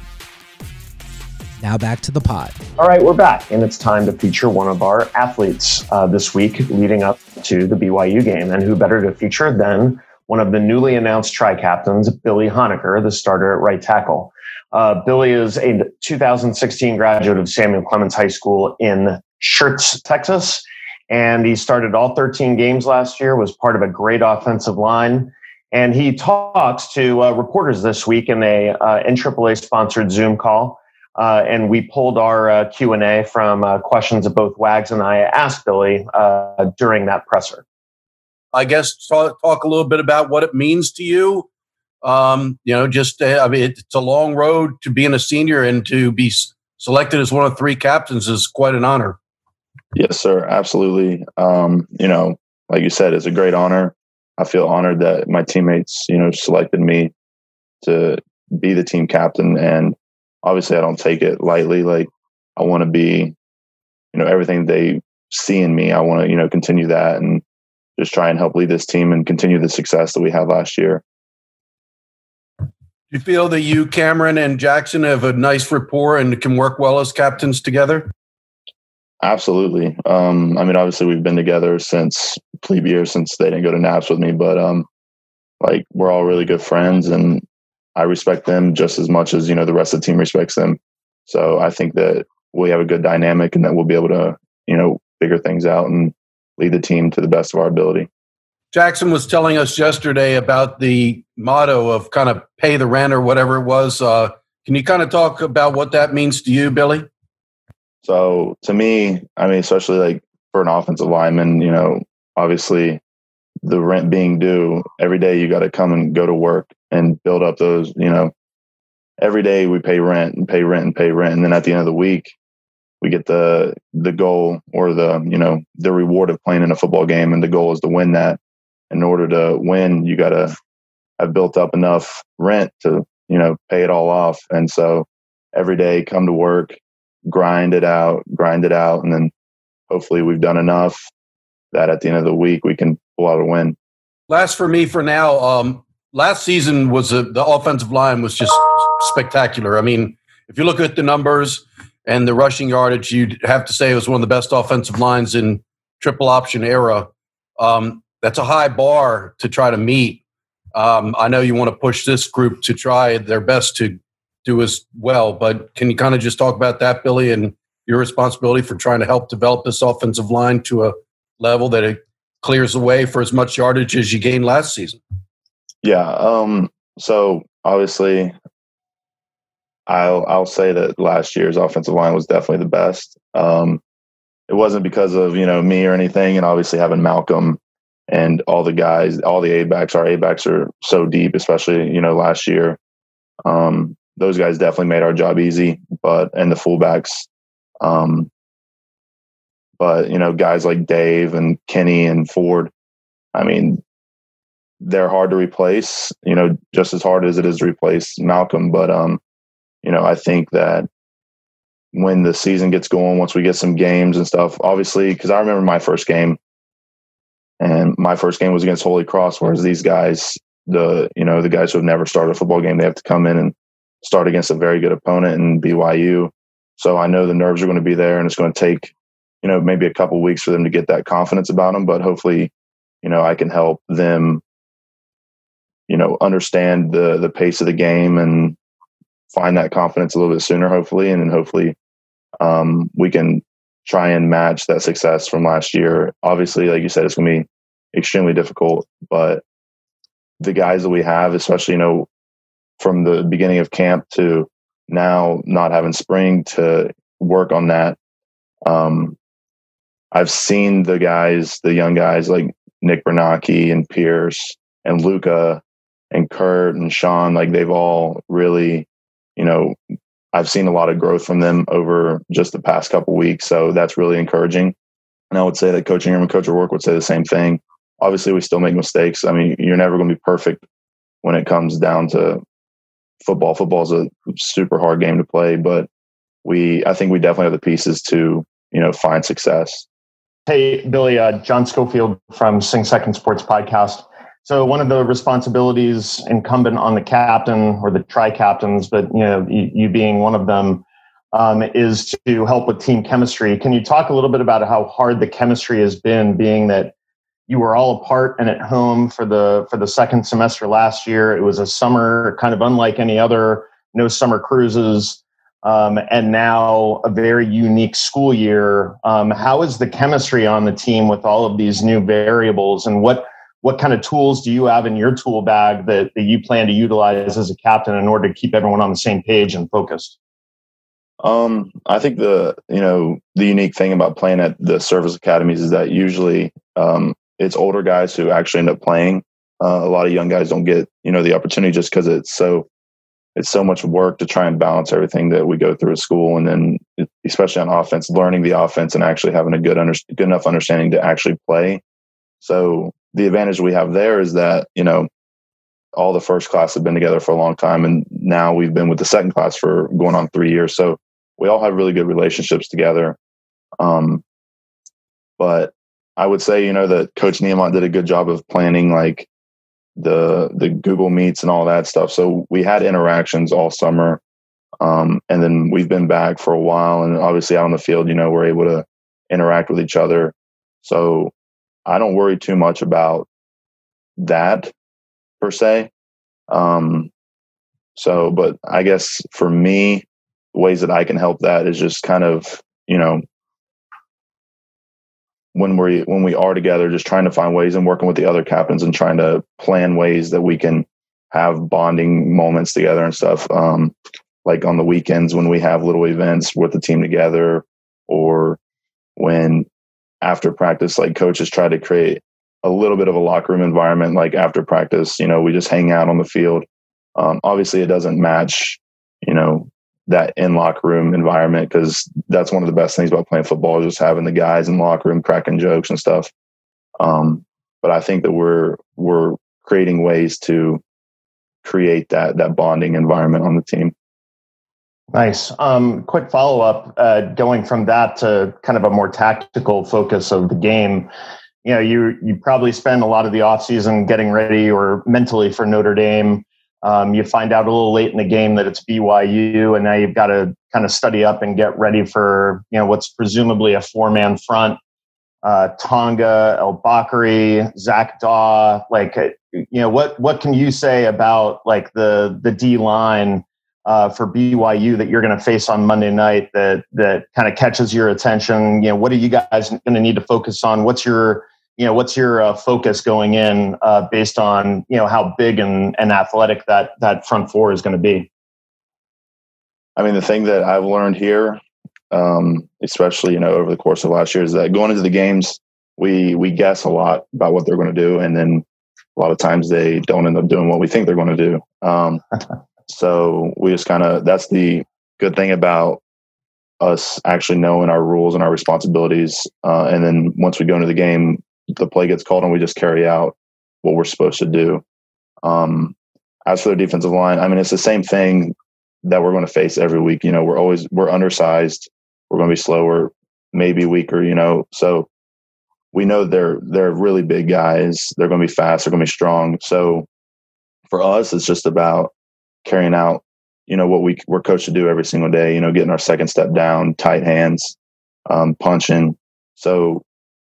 Now back to the pod. All right, we're back, and it's time to feature one of our athletes uh, this week leading up to the BYU game. And who better to feature than one of the newly announced tri captains, Billy Honaker, the starter at right tackle. Uh, Billy is a 2016 graduate of Samuel Clemens High School in Schertz, Texas. And he started all 13 games last year, was part of a great offensive line. And he talks to uh, reporters this week in a uh, NAAA sponsored Zoom call. Uh, and we pulled our uh, Q&A from uh, questions that both Wags and I asked Billy uh, during that presser. I guess talk, talk, a little bit about what it means to you. Um, you know, just uh, I mean, it's a long road to being a senior and to be selected as one of three captains is quite an honor. Yes, sir. Absolutely. Um, you know, like you said, it's a great honor. I feel honored that my teammates, you know, selected me to be the team captain. And obviously, I don't take it lightly. Like, I want to be, you know, everything they see in me. I want to, you know, continue that and just try and help lead this team and continue the success that we had last year. Do you feel that you, Cameron, and Jackson have a nice rapport and can work well as captains together? Absolutely. Um, I mean, obviously, we've been together since plebe year, since they didn't go to Naps with me, but um, like we're all really good friends, and I respect them just as much as you know the rest of the team respects them. So I think that we have a good dynamic, and that we'll be able to you know figure things out and lead the team to the best of our ability. Jackson was telling us yesterday about the motto of kind of pay the rent or whatever it was. Uh, can you kind of talk about what that means to you, Billy? So to me, I mean, especially like for an offensive lineman, you know, obviously the rent being due every day, you got to come and go to work and build up those, you know, every day we pay rent and pay rent and pay rent. And then at the end of the week, we get the, the goal or the, you know, the reward of playing in a football game. And the goal is to win that. In order to win, you got to have built up enough rent to, you know, pay it all off. And so every day come to work, grind it out, grind it out, and then hopefully we've done enough that at the end of the week we can pull out a win. Last for me for now. Um, last season was a, the offensive line was just spectacular. I mean, if you look at the numbers and the rushing yardage, you'd have to say it was one of the best offensive lines in triple option era. Um, that's a high bar to try to meet. Um, I know you want to push this group to try their best to do as well. But can you kind of just talk about that, Billy, and your responsibility for trying to help develop this offensive line to a level that it clears the way for as much yardage as you gained last season? Yeah. Um, so obviously, I'll I'll say that last year's offensive line was definitely the best. Um, it wasn't because of you know me or anything, and obviously having Malcolm and all the guys, all the A backs. Our A backs are so deep, especially you know last year. Um, those guys definitely made our job easy, but and the fullbacks. Um, but you know, guys like Dave and Kenny and Ford, I mean, they're hard to replace. You know, just as hard as it is to replace Malcolm. But um, you know, I think that when the season gets going, once we get some games and stuff, obviously, because I remember my first game, and my first game was against Holy Cross, whereas these guys, the you know the guys who have never started a football game, they have to come in and start against a very good opponent in BYU. So I know the nerves are going to be there, and it's going to take, you know, maybe a couple weeks for them to get that confidence about them. But hopefully, you know, I can help them, you know, understand the the pace of the game and find that confidence a little bit sooner, hopefully, and then hopefully um, we can try and match that success from last year. Obviously, like you said, it's going to be extremely difficult, but the guys that we have, especially, you know, from the beginning of camp to now not having spring to work on that um, I've seen the guys, the young guys like Nick Bernacchi and Pierce and Luca and Kurt and Sean, like they've all really, you know, I've seen a lot of growth from them over just the past couple weeks. So that's really encouraging. And I would say that Coach Ingram and Coach O'Rourke would say the same thing. Obviously, we still make mistakes. I mean, you're never going to be perfect when it comes down to football. Football is a super hard game to play, but we, I think we definitely have the pieces to, you know, find success. Hey, Billy, uh, John Schofield from Sing Second Sports Podcast. So one of the responsibilities incumbent on the captain or the tri captains, but you know you, you being one of them, um, is to help with team chemistry. Can you talk a little bit about how hard the chemistry has been, being that you were all apart and at home for the for the second semester last year? It was a summer kind of unlike any other, no summer cruises. Um, and now a very unique school year. Um, how is the chemistry on the team with all of these new variables, and what what kind of tools do you have in your tool bag that, that you plan to utilize as a captain in order to keep everyone on the same page and focused? Um, I think the you know the unique thing about playing at the service academies is that usually um, it's older guys who actually end up playing. Uh, a lot of young guys don't get you know the opportunity just because it's so it's so much work to try and balance everything that we go through at school, and then especially on offense, learning the offense and actually having a good under, good enough understanding to actually play. So the advantage we have there is that you know all the first class have been together for a long time and now we've been with the second class for going on three years. So we all have really good relationships together. Um, but i would say you know that coach Niumat did a good job of planning like the the google meets and all that stuff. So we had interactions all summer um, and then we've been back for a while and obviously out on the field you know we're able to interact with each other. So I don't worry too much about that per se. Um, so, but I guess for me, ways that I can help that is just kind of, you know, when we when we are together, just trying to find ways and working with the other captains and trying to plan ways that we can have bonding moments together and stuff. Um, like on the weekends when we have little events with the team together, or when after practice, like coaches try to create a little bit of a locker room environment. Like after practice, you know, we just hang out on the field. Um, obviously, it doesn't match, you know, that in locker room environment because that's one of the best things about playing football just having the guys in locker room cracking jokes and stuff. Um, but I think that we're we're creating ways to create that that bonding environment on the team. Nice. Um, quick follow up, uh, going from that to kind of a more tactical focus of the game. You know, you you probably spend a lot of the offseason getting ready or mentally for Notre Dame. Um, you find out a little late in the game that it's BYU, and now you've got to kind of study up and get ready for you know what's presumably a four man front. Uh, Tonga, El Bakary, Zach Dawe. Like, uh, you know, what what can you say about like the the D line? Uh, for BYU that you're going to face on Monday night that that kind of catches your attention? You know, what are you guys going to need to focus on? What's your you know what's your uh, focus going in uh, based on you know how big and, and athletic that that front four is going to be? I mean, the thing that I've learned here, um, especially you know over the course of last year, is that going into the games, we we guess a lot about what they're going to do, and then a lot of times they don't end up doing what we think they're going to do. Um, So we just kind of that's the good thing about us actually knowing our rules and our responsibilities. Uh, and then once we go into the game, the play gets called and we just carry out what we're supposed to do. Um, as for the defensive line, I mean, it's the same thing that we're going to face every week. You know, we're always we're undersized. We're going to be slower, maybe weaker. You know, so we know they're they're really big guys. They're going to be fast. They're going to be strong. So for us, it's just about carrying out, you know, what we we're coached to do every single day. You know, getting our second step down, tight hands, um, punching. So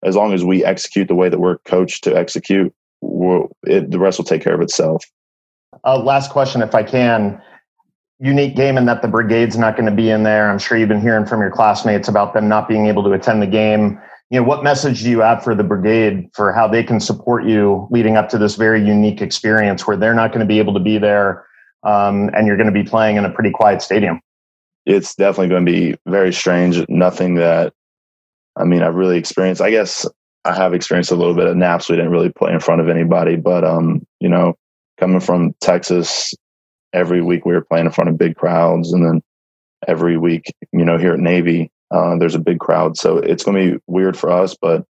as long as we execute the way that we're coached to execute, we'll, it, the rest will take care of itself. Uh, last question, if I can. Unique game in that the brigade's not going to be in there. I'm sure you've been hearing from your classmates about them not being able to attend the game. You know, what message do you have for the brigade for how they can support you leading up to this very unique experience where they're not going to be able to be there um, and you're going to be playing in a pretty quiet stadium. It's definitely going to be very strange. Nothing that I mean, I've really experienced. I guess I have experienced a little bit at Naps. We didn't really play in front of anybody, but um, you know, coming from Texas, every week we were playing in front of big crowds, and then every week, you know, here at Navy, uh, there's a big crowd. So it's going to be weird for us. But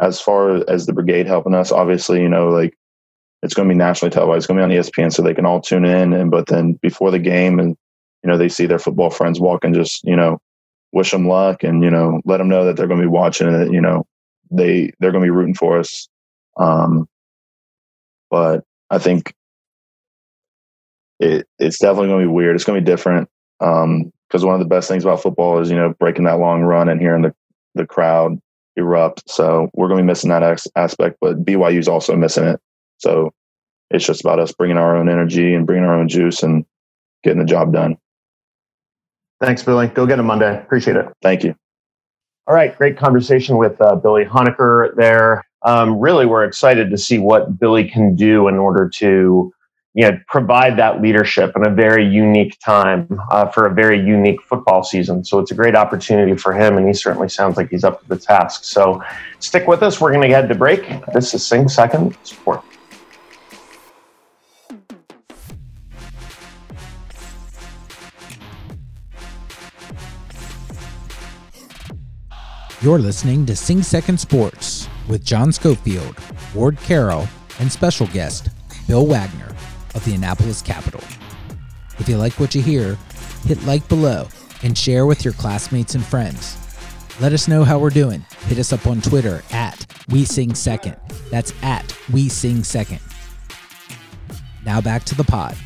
as far as the brigade helping us, obviously, you know, like it's going to be nationally televised. It's going to be on ESPN, so they can all tune in. And but then before the game, and you know, they see their football friends walk and just you know, wish them luck, and you know, let them know that they're going to be watching it. You know, they they're going to be rooting for us. Um, but I think it, it's definitely going to be weird. It's going to be different. Um, because one of the best things about football is you know breaking that long run and hearing the the crowd erupt. So we're going to be missing that ex- aspect, but BYU is also missing it. So it's just about us bringing our own energy and bringing our own juice and getting the job done. Thanks, Billy. Go get him Monday. Appreciate it. Thank you. All right, great conversation with uh, Billy Honaker there. Um, really, we're excited to see what Billy can do in order to you know, provide that leadership in a very unique time uh, for a very unique football season. So it's a great opportunity for him, and he certainly sounds like he's up to the task. So stick with us. We're going to head to break. This is Sing Second Sport. You're listening to Sing Second Sports with John Schofield, Ward Carroll, and special guest Bill Wagner of the Annapolis Capital. If you like what you hear, hit like below and share with your classmates and friends. Let us know how we're doing. Hit us up on Twitter at We Sing Second. That's at We Sing Second. Now back to the pod.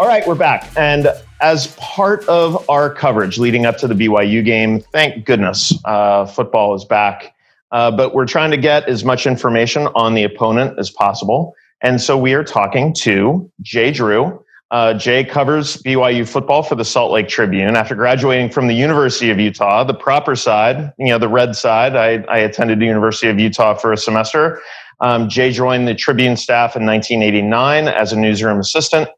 All right, we're back. And as part of our coverage leading up to the BYU game, thank goodness uh, football is back. Uh, but we're trying to get as much information on the opponent as possible. And so we are talking to Jay Drew. Uh, Jay covers BYU football for the Salt Lake Tribune. After graduating from the University of Utah, the proper side, you know, the red side, I, I attended the University of Utah for a semester. Um, Jay joined the Tribune staff in 1989 as a newsroom assistant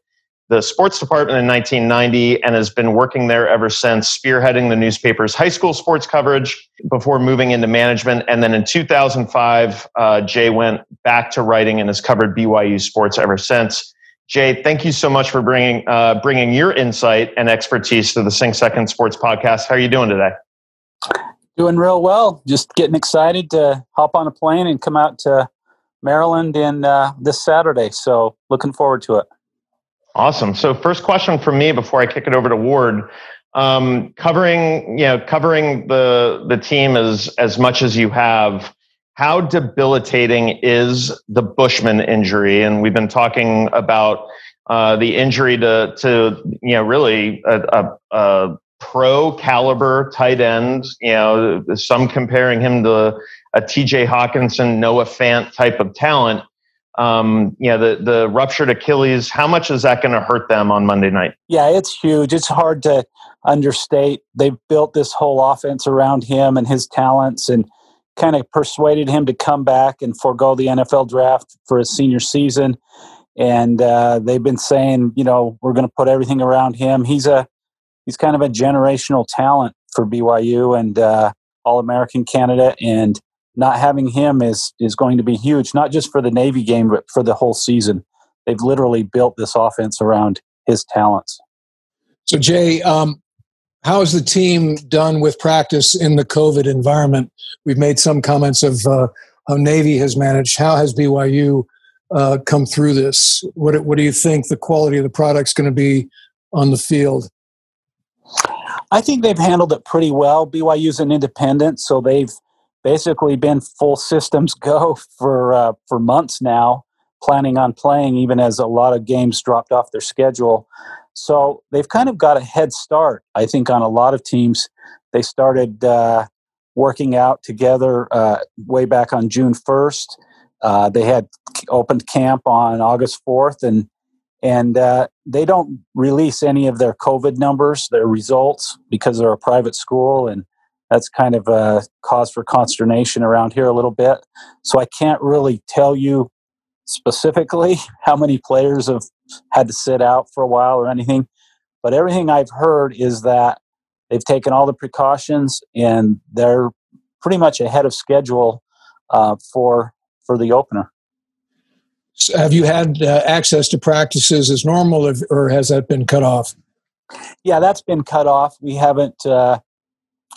the sports department in 1990 and has been working there ever since, spearheading the newspaper's high school sports coverage before moving into management. And then in 2005, uh, Jay went back to writing and has covered BYU sports ever since. Jay, thank you so much for bringing uh, bringing your insight and expertise to the Sing Second Sports Podcast. How are you doing today? Doing real well. Just getting excited to hop on a plane and come out to Maryland in uh, this Saturday. So looking forward to it. Awesome. So first question from me before I kick it over to Ward. Um, covering, you know, covering the the team as as much as you have, how debilitating is the Bushman injury? And we've been talking about uh, the injury to to you know really a, a, a pro caliber tight end. You know, some comparing him to a T.J. Hockenson, Noah Fant type of talent um, you know, the the ruptured Achilles. How much is that going to hurt them on Monday night? Yeah, it's huge. It's hard to understate. They've built this whole offense around him and his talents, and kind of persuaded him to come back and forego the NFL draft for his senior season. And uh, they've been saying, you know, we're going to put everything around him. He's a he's kind of a generational talent for BYU and uh, All American candidate and not having him is is going to be huge, not just for the Navy game, but for the whole season. They've literally built this offense around his talents. So, Jay, um, how has the team done with practice in the COVID environment? We've made some comments of uh, how Navy has managed. How has BYU uh, come through this? What, what do you think the quality of the product is going to be on the field? I think they've handled it pretty well. BYU's an independent, so they've basically been full systems go for uh, for months now, planning on playing even as a lot of games dropped off their schedule. So they've kind of got a head start, I think, on a lot of teams. They started uh, working out together uh, way back on June first. Uh, they had opened camp on August fourth, and and uh, they don't release any of their COVID numbers, their results, because they're a private school and that's kind of a cause for consternation around here a little bit. So I can't really tell you specifically how many players have had to sit out for a while or anything. But everything I've heard is that they've taken all the precautions and they're pretty much ahead of schedule uh, for for the opener. So have you had uh, access to practices as normal, or has that been cut off? Yeah, that's been cut off. We haven't. Uh,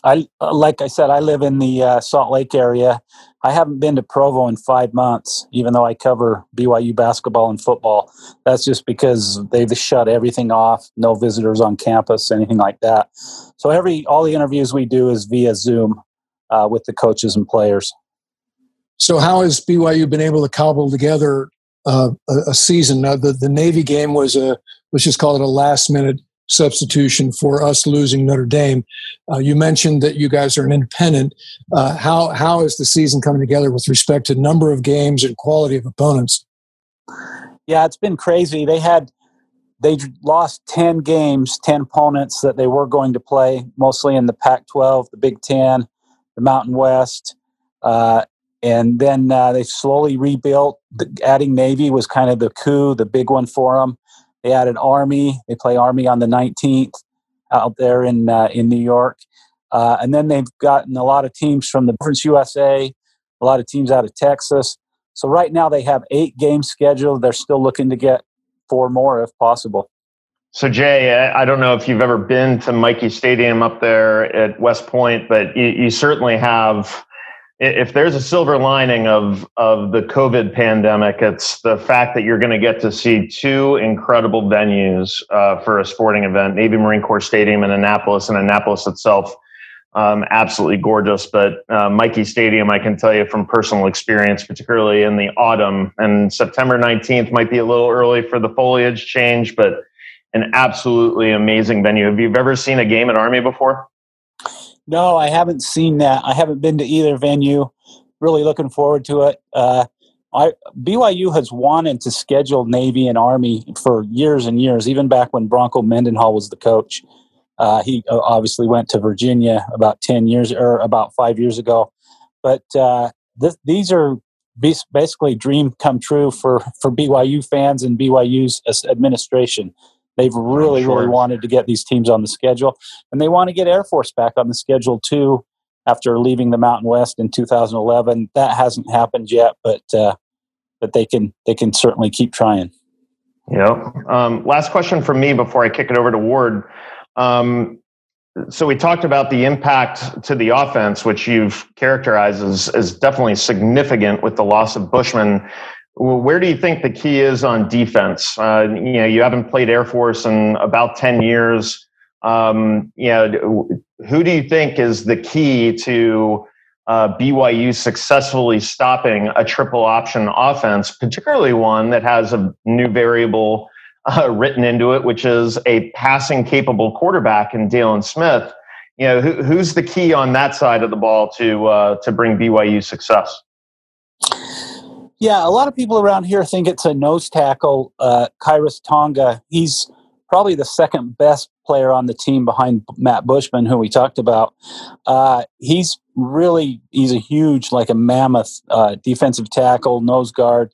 I like I said, I live in the uh, Salt Lake area. I haven't been to Provo in five months, even though I cover BYU basketball and football. That's just because they've shut everything off. No visitors on campus, anything like that. So every all the interviews we do is via Zoom uh, with the coaches and players. So how has BYU been able to cobble together uh, a, a, season? The the Navy game was a let's just call it a last minute substitution for us losing Notre Dame. Uh, you mentioned that you guys are an independent. Uh, how how is the season coming together with respect to number of games and quality of opponents? Yeah, it's been crazy. They had they lost 10 games, 10 opponents that they were going to play, mostly in the Pac 12, the Big Ten, the Mountain West. Uh, and then uh, they slowly rebuilt. The, adding Navy was kind of the coup, the big one for them. They added Army. They play Army on the 19th out there in uh, in New York, uh, and then they've gotten a lot of teams from the Conference USA, a lot of teams out of Texas. So right now they have eight games scheduled. They're still looking to get four more if possible. So Jay, I don't know if you've ever been to Michie Stadium up there at West Point, but you, you certainly have if there's a silver lining of of the COVID pandemic, it's the fact that you're going to get to see two incredible venues uh, for a sporting event: Navy Marine Corps Stadium in Annapolis, and Annapolis itself, um, absolutely gorgeous. But uh, Michie Stadium, I can tell you from personal experience, particularly in the autumn and September 19th, might be a little early for the foliage change, but an absolutely amazing venue. Have you ever seen a game at Army before? No, I haven't seen that. I haven't been to either venue. Really looking forward to it. Uh, I, BYU has wanted to schedule Navy and Army for years and years, even back when Bronco Mendenhall was the coach. Uh, he uh, obviously went to Virginia about 10 years or about five years ago. But uh, th- these are basically dream come true for, for BYU fans and BYU's administration. They've really, sure. really wanted to get these teams on the schedule, and they want to get Air Force back on the schedule too. After leaving the Mountain West in 2011, that hasn't happened yet, but uh, but they can they can certainly keep trying. Yeah. Um, last question from me before I kick it over to Ward. Um, so we talked about the impact to the offense, which you've characterized as, as definitely significant with the loss of Bushman. Where do you think the key is on defense? Uh, you know, you haven't played Air Force in about ten years. Um, you know, who do you think is the key to uh, BYU successfully stopping a triple option offense, particularly one that has a new variable uh, written into it, which is a passing capable quarterback in Daylen Smith? You know, who, who's the key on that side of the ball to uh, to bring BYU success? Yeah, a lot of people around here think it's a nose tackle, uh, Khyiris Tonga. He's probably the second best player on the team behind Matt Bushman, who we talked about. Uh, he's really he's a huge, like a mammoth uh, defensive tackle, nose guard.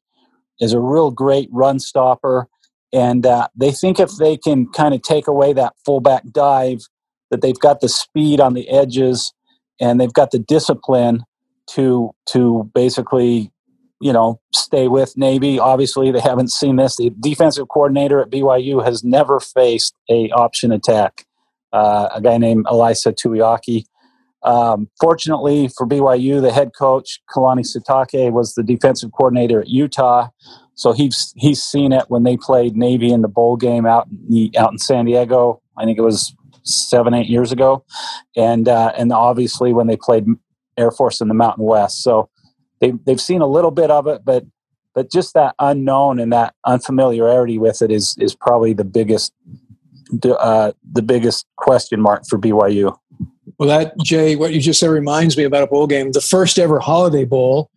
Is a real great run stopper, and uh, they think if they can kind of take away that fullback dive, that they've got the speed on the edges, and they've got the discipline to to basically you know, stay with Navy. Obviously, they haven't seen this. The defensive coordinator at BYU has never faced a option attack. Uh, a guy named Ilaisa Tuiaki. Um, fortunately for BYU, the head coach Kalani Sitake was the defensive coordinator at Utah, so he's he's seen it when they played Navy in the bowl game out in the, out in San Diego. I think it was seven eight years ago, and uh, and obviously when they played Air Force in the Mountain West. So they they've seen a little bit of it, but but just that unknown and that unfamiliarity with it is is probably the biggest uh, the biggest question mark for BYU. Well, that Jay, what you just said reminds me about a bowl game. The first ever Holiday Bowl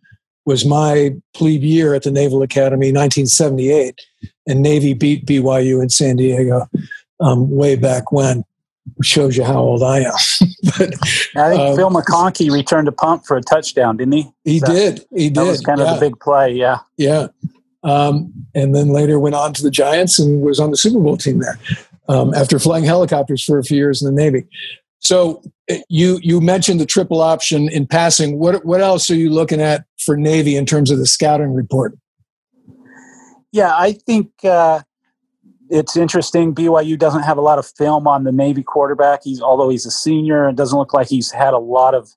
was my plebe year at the Naval Academy, 1978, and Navy beat BYU in San Diego um, way back when shows you how old I am. but I think um, Phil McConkey returned a punt for a touchdown, didn't he? He that, did. He did. That was kind yeah. of the big play. Yeah. Yeah. Um, and then later went on to the Giants and was on the Super Bowl team there um, after flying helicopters for a few years in the Navy. So eh, you you mentioned the triple option in passing. What what else are you looking at for Navy in terms of the scouting report? Yeah, I think uh, it's interesting. BYU doesn't have a lot of film on the Navy quarterback. He's although he's a senior, it doesn't look like he's had a lot of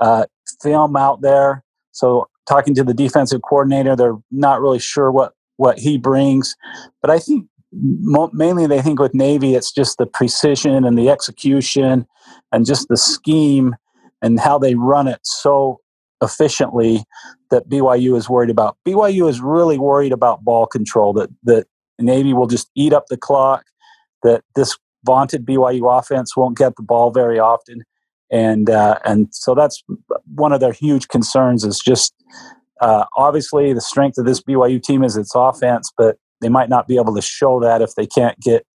uh, film out there. So talking to the defensive coordinator, they're not really sure what what he brings. But I think mo- mainly they think with Navy, it's just the precision and the execution and just the scheme and how they run it so efficiently that BYU is worried about. BYU is really worried about ball control that that Navy will just eat up the clock, that this vaunted BYU offense won't get the ball very often. And uh, and so that's one of their huge concerns is just uh, obviously the strength of this BYU team is its offense, but they might not be able to show that if they can't get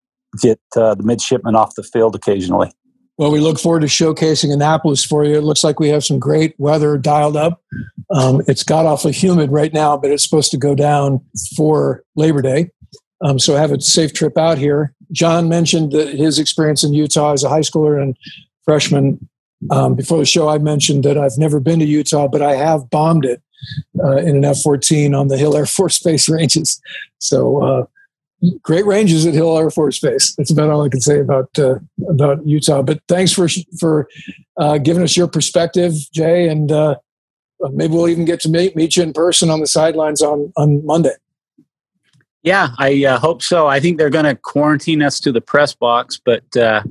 get uh, the midshipmen off the field occasionally. Well, we look forward to showcasing Annapolis for you. It looks like we have some great weather dialed up. Um, it's got awfully humid right now, but it's supposed to go down for Labor Day. Um, so have a safe trip out here. John mentioned that his experience in Utah as a high schooler and freshman. Um, before the show, I mentioned that I've never been to Utah, but I have bombed it uh, in an F 14 on the Hill Air Force Base ranges. So, uh, great ranges at Hill Air Force Base. That's about all I can say about uh, about Utah. But thanks for for uh, giving us your perspective, Jay, and uh, maybe we'll even get to meet meet you in person on the sidelines on on Monday. Yeah, I uh, hope so. I think they're going to quarantine us to the press box, but uh,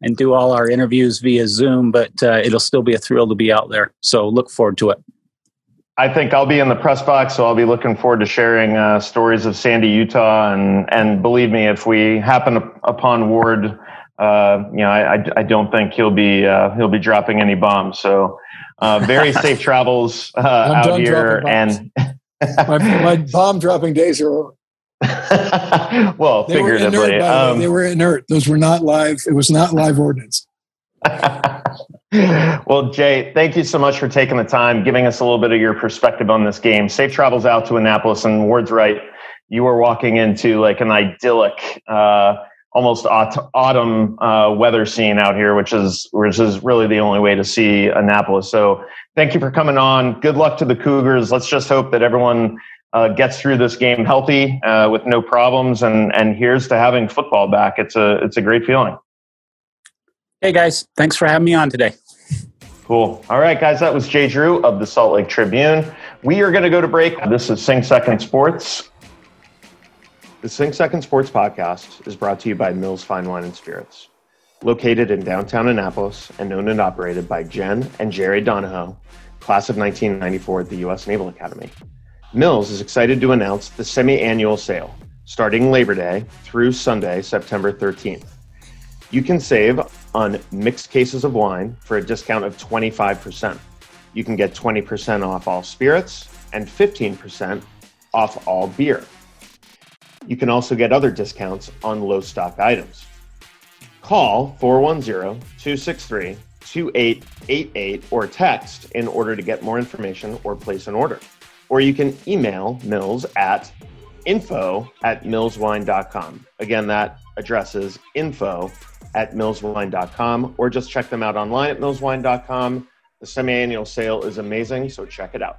and do all our interviews via Zoom. But uh, it'll still be a thrill to be out there. So look forward to it. I think I'll be in the press box, so I'll be looking forward to sharing uh, stories of Sandy, Utah, and and believe me, if we happen upon Ward, uh, you know, I, I, don't think he'll be uh, he'll be dropping any bombs. So very safe travels out here, and my, my bomb dropping days are over. well, they figuratively, were inert, um, they were inert. Those were not live. It was not live ordnance. well, Jay, thank you so much for taking the time, giving us a little bit of your perspective on this game. Safe travels out to Annapolis, and Ward's right. You were walking into like an idyllic, uh, almost aut- autumn uh, weather scene out here, which is which is really the only way to see Annapolis. So, thank you for coming on. Good luck to the Cougars. Let's just hope that everyone uh, gets through this game healthy uh, with no problems, and and here's to having football back. It's a it's a great feeling. Hey guys, thanks for having me on today. Cool. All right, guys, that was Jay Drew of the Salt Lake Tribune. We are going to go to break. This is Sing Second Sports. The Sing Second Sports podcast is brought to you by Mills Fine Wine and Spirits. Located in downtown Annapolis and owned and operated by Jen and Jerry Donahoe, class of 1994 at the U.S. Naval Academy. Mills is excited to announce the semi annual sale starting Labor Day through Sunday, September 13th. You can save on mixed cases of wine for a discount of 25%. You can get 20% off all spirits and 15% off all beer. You can also get other discounts on low stock items. Call 410 263 2888 or text in order to get more information or place an order or you can email Mills at info at millswine.com. Again, that address is info at millswine.com, or just check them out online at millswine.com. The semi annual sale is amazing, so check it out.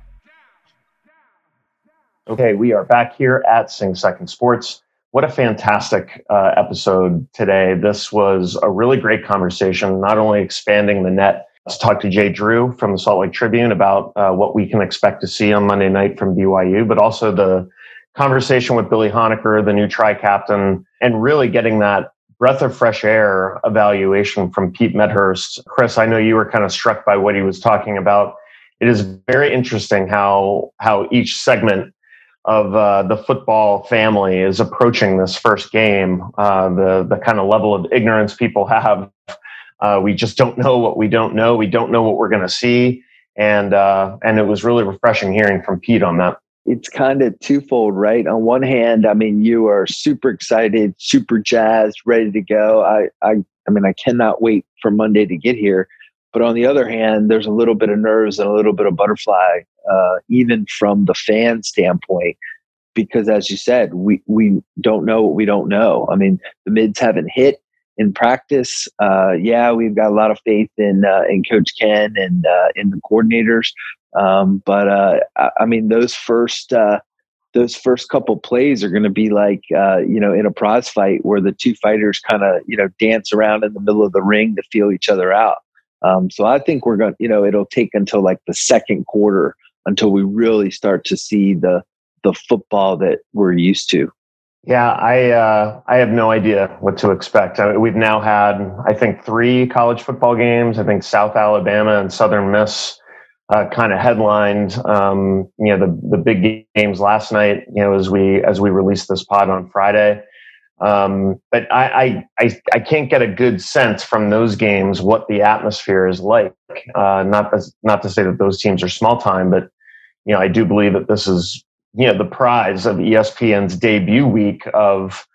Okay, we are back here at Sing Second Sports. What a fantastic uh, episode today. This was a really great conversation, not only expanding the net to talk to Jay Drew from the Salt Lake Tribune about uh, what we can expect to see on Monday night from BYU, but also the conversation with Billy Honaker, the new tri captain, and really getting that breath of fresh air evaluation from Pete Medhurst. Chris, I know you were kind of struck by what he was talking about. It is very interesting how how each segment of uh, the football family is approaching this first game. Uh, the the kind of level of ignorance people have uh, we just don't know what we don't know. We don't know what we're going to see, and uh, and it was really refreshing hearing from Pete on that. It's kind of twofold, right? On one hand, I mean, you are super excited, super jazzed, ready to go. I, I, I mean, I cannot wait for Monday to get here. But on the other hand, there's a little bit of nerves and a little bit of butterfly, uh, even from the fan standpoint, because as you said, we we don't know what we don't know. I mean, the mids haven't hit in practice, uh, yeah, we've got a lot of faith in uh, in Coach Ken and uh, in the coordinators. Um, but uh, I mean, those first uh, those first couple plays are going to be like uh, you know in a prize fight where the two fighters kind of you know dance around in the middle of the ring to feel each other out. Um, so I think we're going, you know, it'll take until like the second quarter until we really start to see the the football that we're used to. Yeah, I uh, I have no idea what to expect. I mean, we've now had I think three college football games. I think South Alabama and Southern Miss uh, kind of headlined um, you know the the big games last night. You know as we as we released this pod on Friday. Um, but I, I, I can't get a good sense from those games what the atmosphere is like. Uh, not as, not to say that those teams are small time, but you know I do believe that this is you know the prize of ESPN's debut week of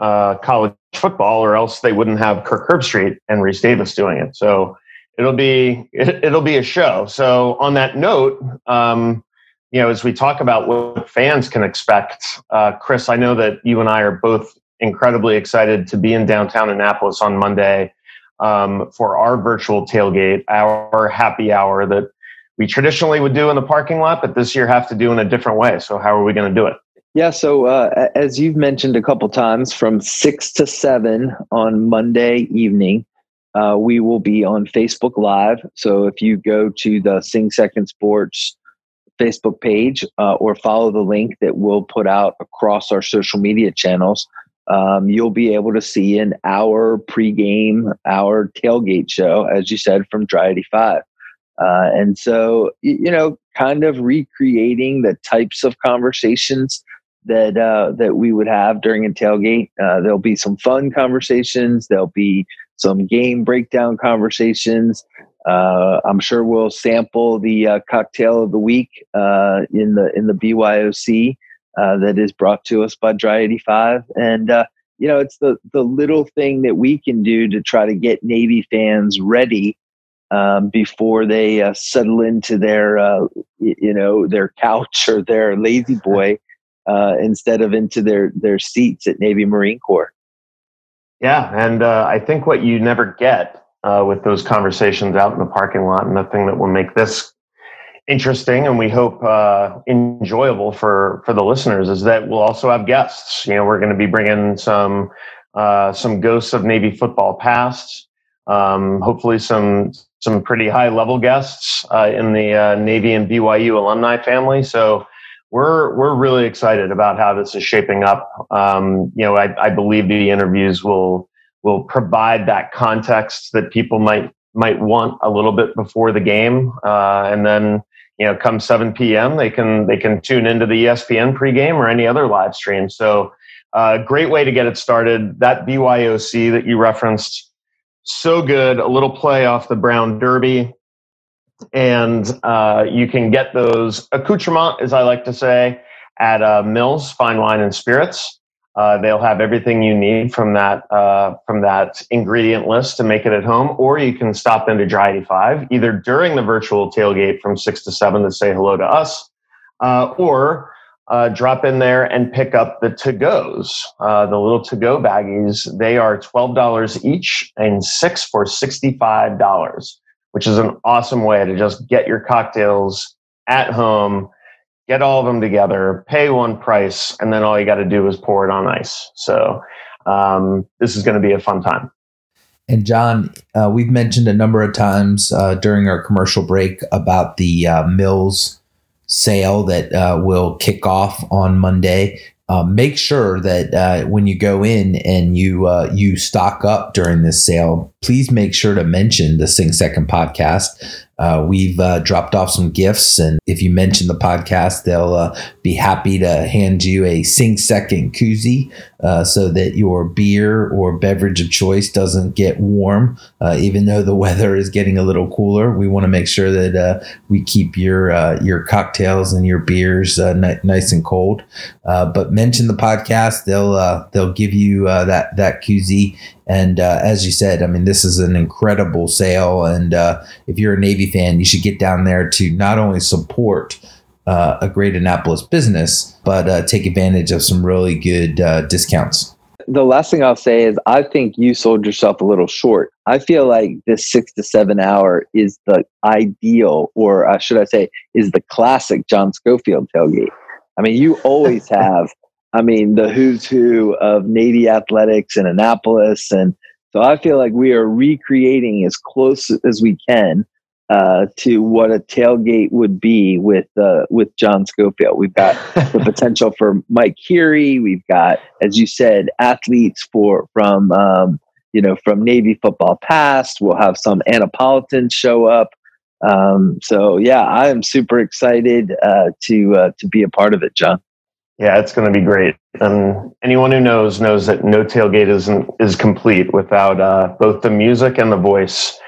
uh, college football, or else they wouldn't have Kirk Herbstreit and Rece Davis doing it. So it'll be it, will be a show. So on that note, um, you know, as we talk about what fans can expect, uh, Chris, I know that you and I are both incredibly excited to be in downtown Annapolis on Monday um, for our virtual tailgate, our happy hour that we traditionally would do in the parking lot, but this year have to do in a different way. So how are we going to do it? Yeah, so uh, as you've mentioned a couple times, from six to seven on Monday evening, uh, we will be on Facebook Live. So if you go to the Sing Second Sports Facebook page uh, or follow the link that we'll put out across our social media channels, um, you'll be able to see an hour pregame, our tailgate show, as you said, from Dry 85. Uh, and so, you know, kind of recreating the types of conversations that uh, that we would have during a tailgate. Uh, there'll be some fun conversations. There'll be some game breakdown conversations. Uh, I'm sure we'll sample the uh, cocktail of the week uh, in the in the BYOC that is brought to us by Dry 85, and you know it's the the little thing that we can do to try to get Navy fans ready um, before they uh, settle into their uh, you know their couch or their lazy boy uh, instead of into their their seats at Navy Marine Corps. Yeah, and uh, I think what you never get uh, with those conversations out in the parking lot, and the thing that will make this interesting and we hope uh, enjoyable for for the listeners is that we'll also have guests. You know, we're going to be bringing some some ghosts of Navy football past. Um, hopefully, some some pretty high level guests uh, in the uh, Navy and BYU alumni family. So we're we're really excited about how this is shaping up. Um, you know, I, I, believe the interviews will will provide that context that people might might want a little bit before the game, uh, and then you know, come 7 p.m. they can they can tune into the ESPN pregame or any other live stream. So, uh, great way to get it started. That BYOC that you referenced so good. A little play off the Brown Derby. And uh, you can get those accoutrements, as I like to say, at uh, Mills Fine Wine and Spirits. Uh, they'll have everything you need from that uh, from that ingredient list to make it at home, or you can stop into Dry 85 either during the virtual tailgate from six to seven to say hello to us, uh, or uh, drop in there and pick up the to goes, uh, the little to go baggies. They are $12 each and six for $65, which is an awesome way to just get your cocktails at home, get all of them together, pay one price, and then all you got to do is pour it on ice. So um, this is going to be a fun time. And John, uh, we've mentioned a number of times uh, during our commercial break about the uh, Mills sale that uh, will kick off on Monday. Uh, make sure that uh, when you go in and you uh, you stock up during this sale, please make sure to mention the Sing Second podcast uh, we've uh, dropped off some gifts, and if you mention the podcast, they'll be happy to hand you a Sing Second koozie uh, so that your beer or beverage of choice doesn't get warm. Uh, even though the weather is getting a little cooler, we want to make sure that uh, we keep your your cocktails and your beers n- nice and cold. but mention the podcast; they'll they'll give you that that koozie and uh, as you said, I mean, this is an incredible sale. And uh, if you're a Navy fan, you should get down there to not only support uh, a great Annapolis business, but uh, take advantage of some really good uh, discounts. the last thing I'll say is I think you sold yourself a little short. I feel like this six to seven hour is the ideal, or uh, should I say, is the classic John Schofield tailgate. I mean, you always have, I mean, the who's who of Navy athletics in Annapolis. And so I feel like we are recreating as close as we can uh, to what a tailgate would be with uh, with John Schofield. We've got the potential for Mike Keary. We've got, as you said, athletes for from um, you know from Navy football past. We'll have some Annapolitans show up. Um, so yeah, I am super excited uh, to uh, to be a part of it, John. Yeah, it's going to be great. And anyone who knows knows that no tailgate isn't is complete without uh, both the music and the voice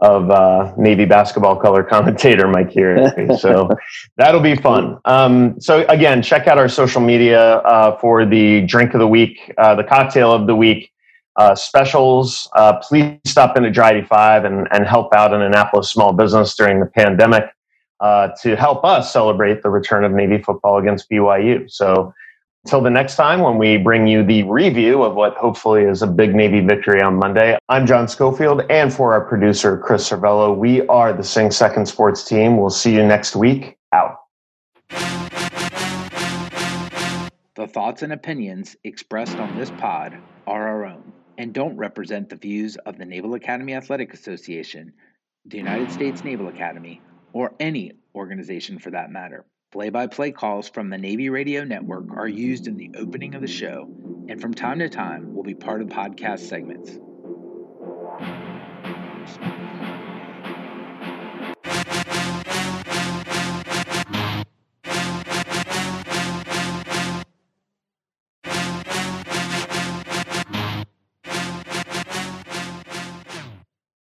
of uh, Navy basketball color commentator Mike Keary. so that'll be fun. Um, so again, check out our social media uh, for the drink of the week, uh, the cocktail of the week uh, specials. Uh, please stop into Dry 85 and, and help out an Annapolis small business during the pandemic uh, to help us celebrate the return of Navy football against BYU. So until the next time when we bring you the review of what hopefully is a big Navy victory on Monday, I'm John Schofield, and for our producer, Chris Cervello, we are the Sing Second Sports team. We'll see you next week. Out. The thoughts and opinions expressed on this pod are our own and don't represent the views of the Naval Academy Athletic Association, the United States Naval Academy, or any organization for that matter. Play by play calls from the Navy Radio Network are used in the opening of the show and from time to time will be part of podcast segments.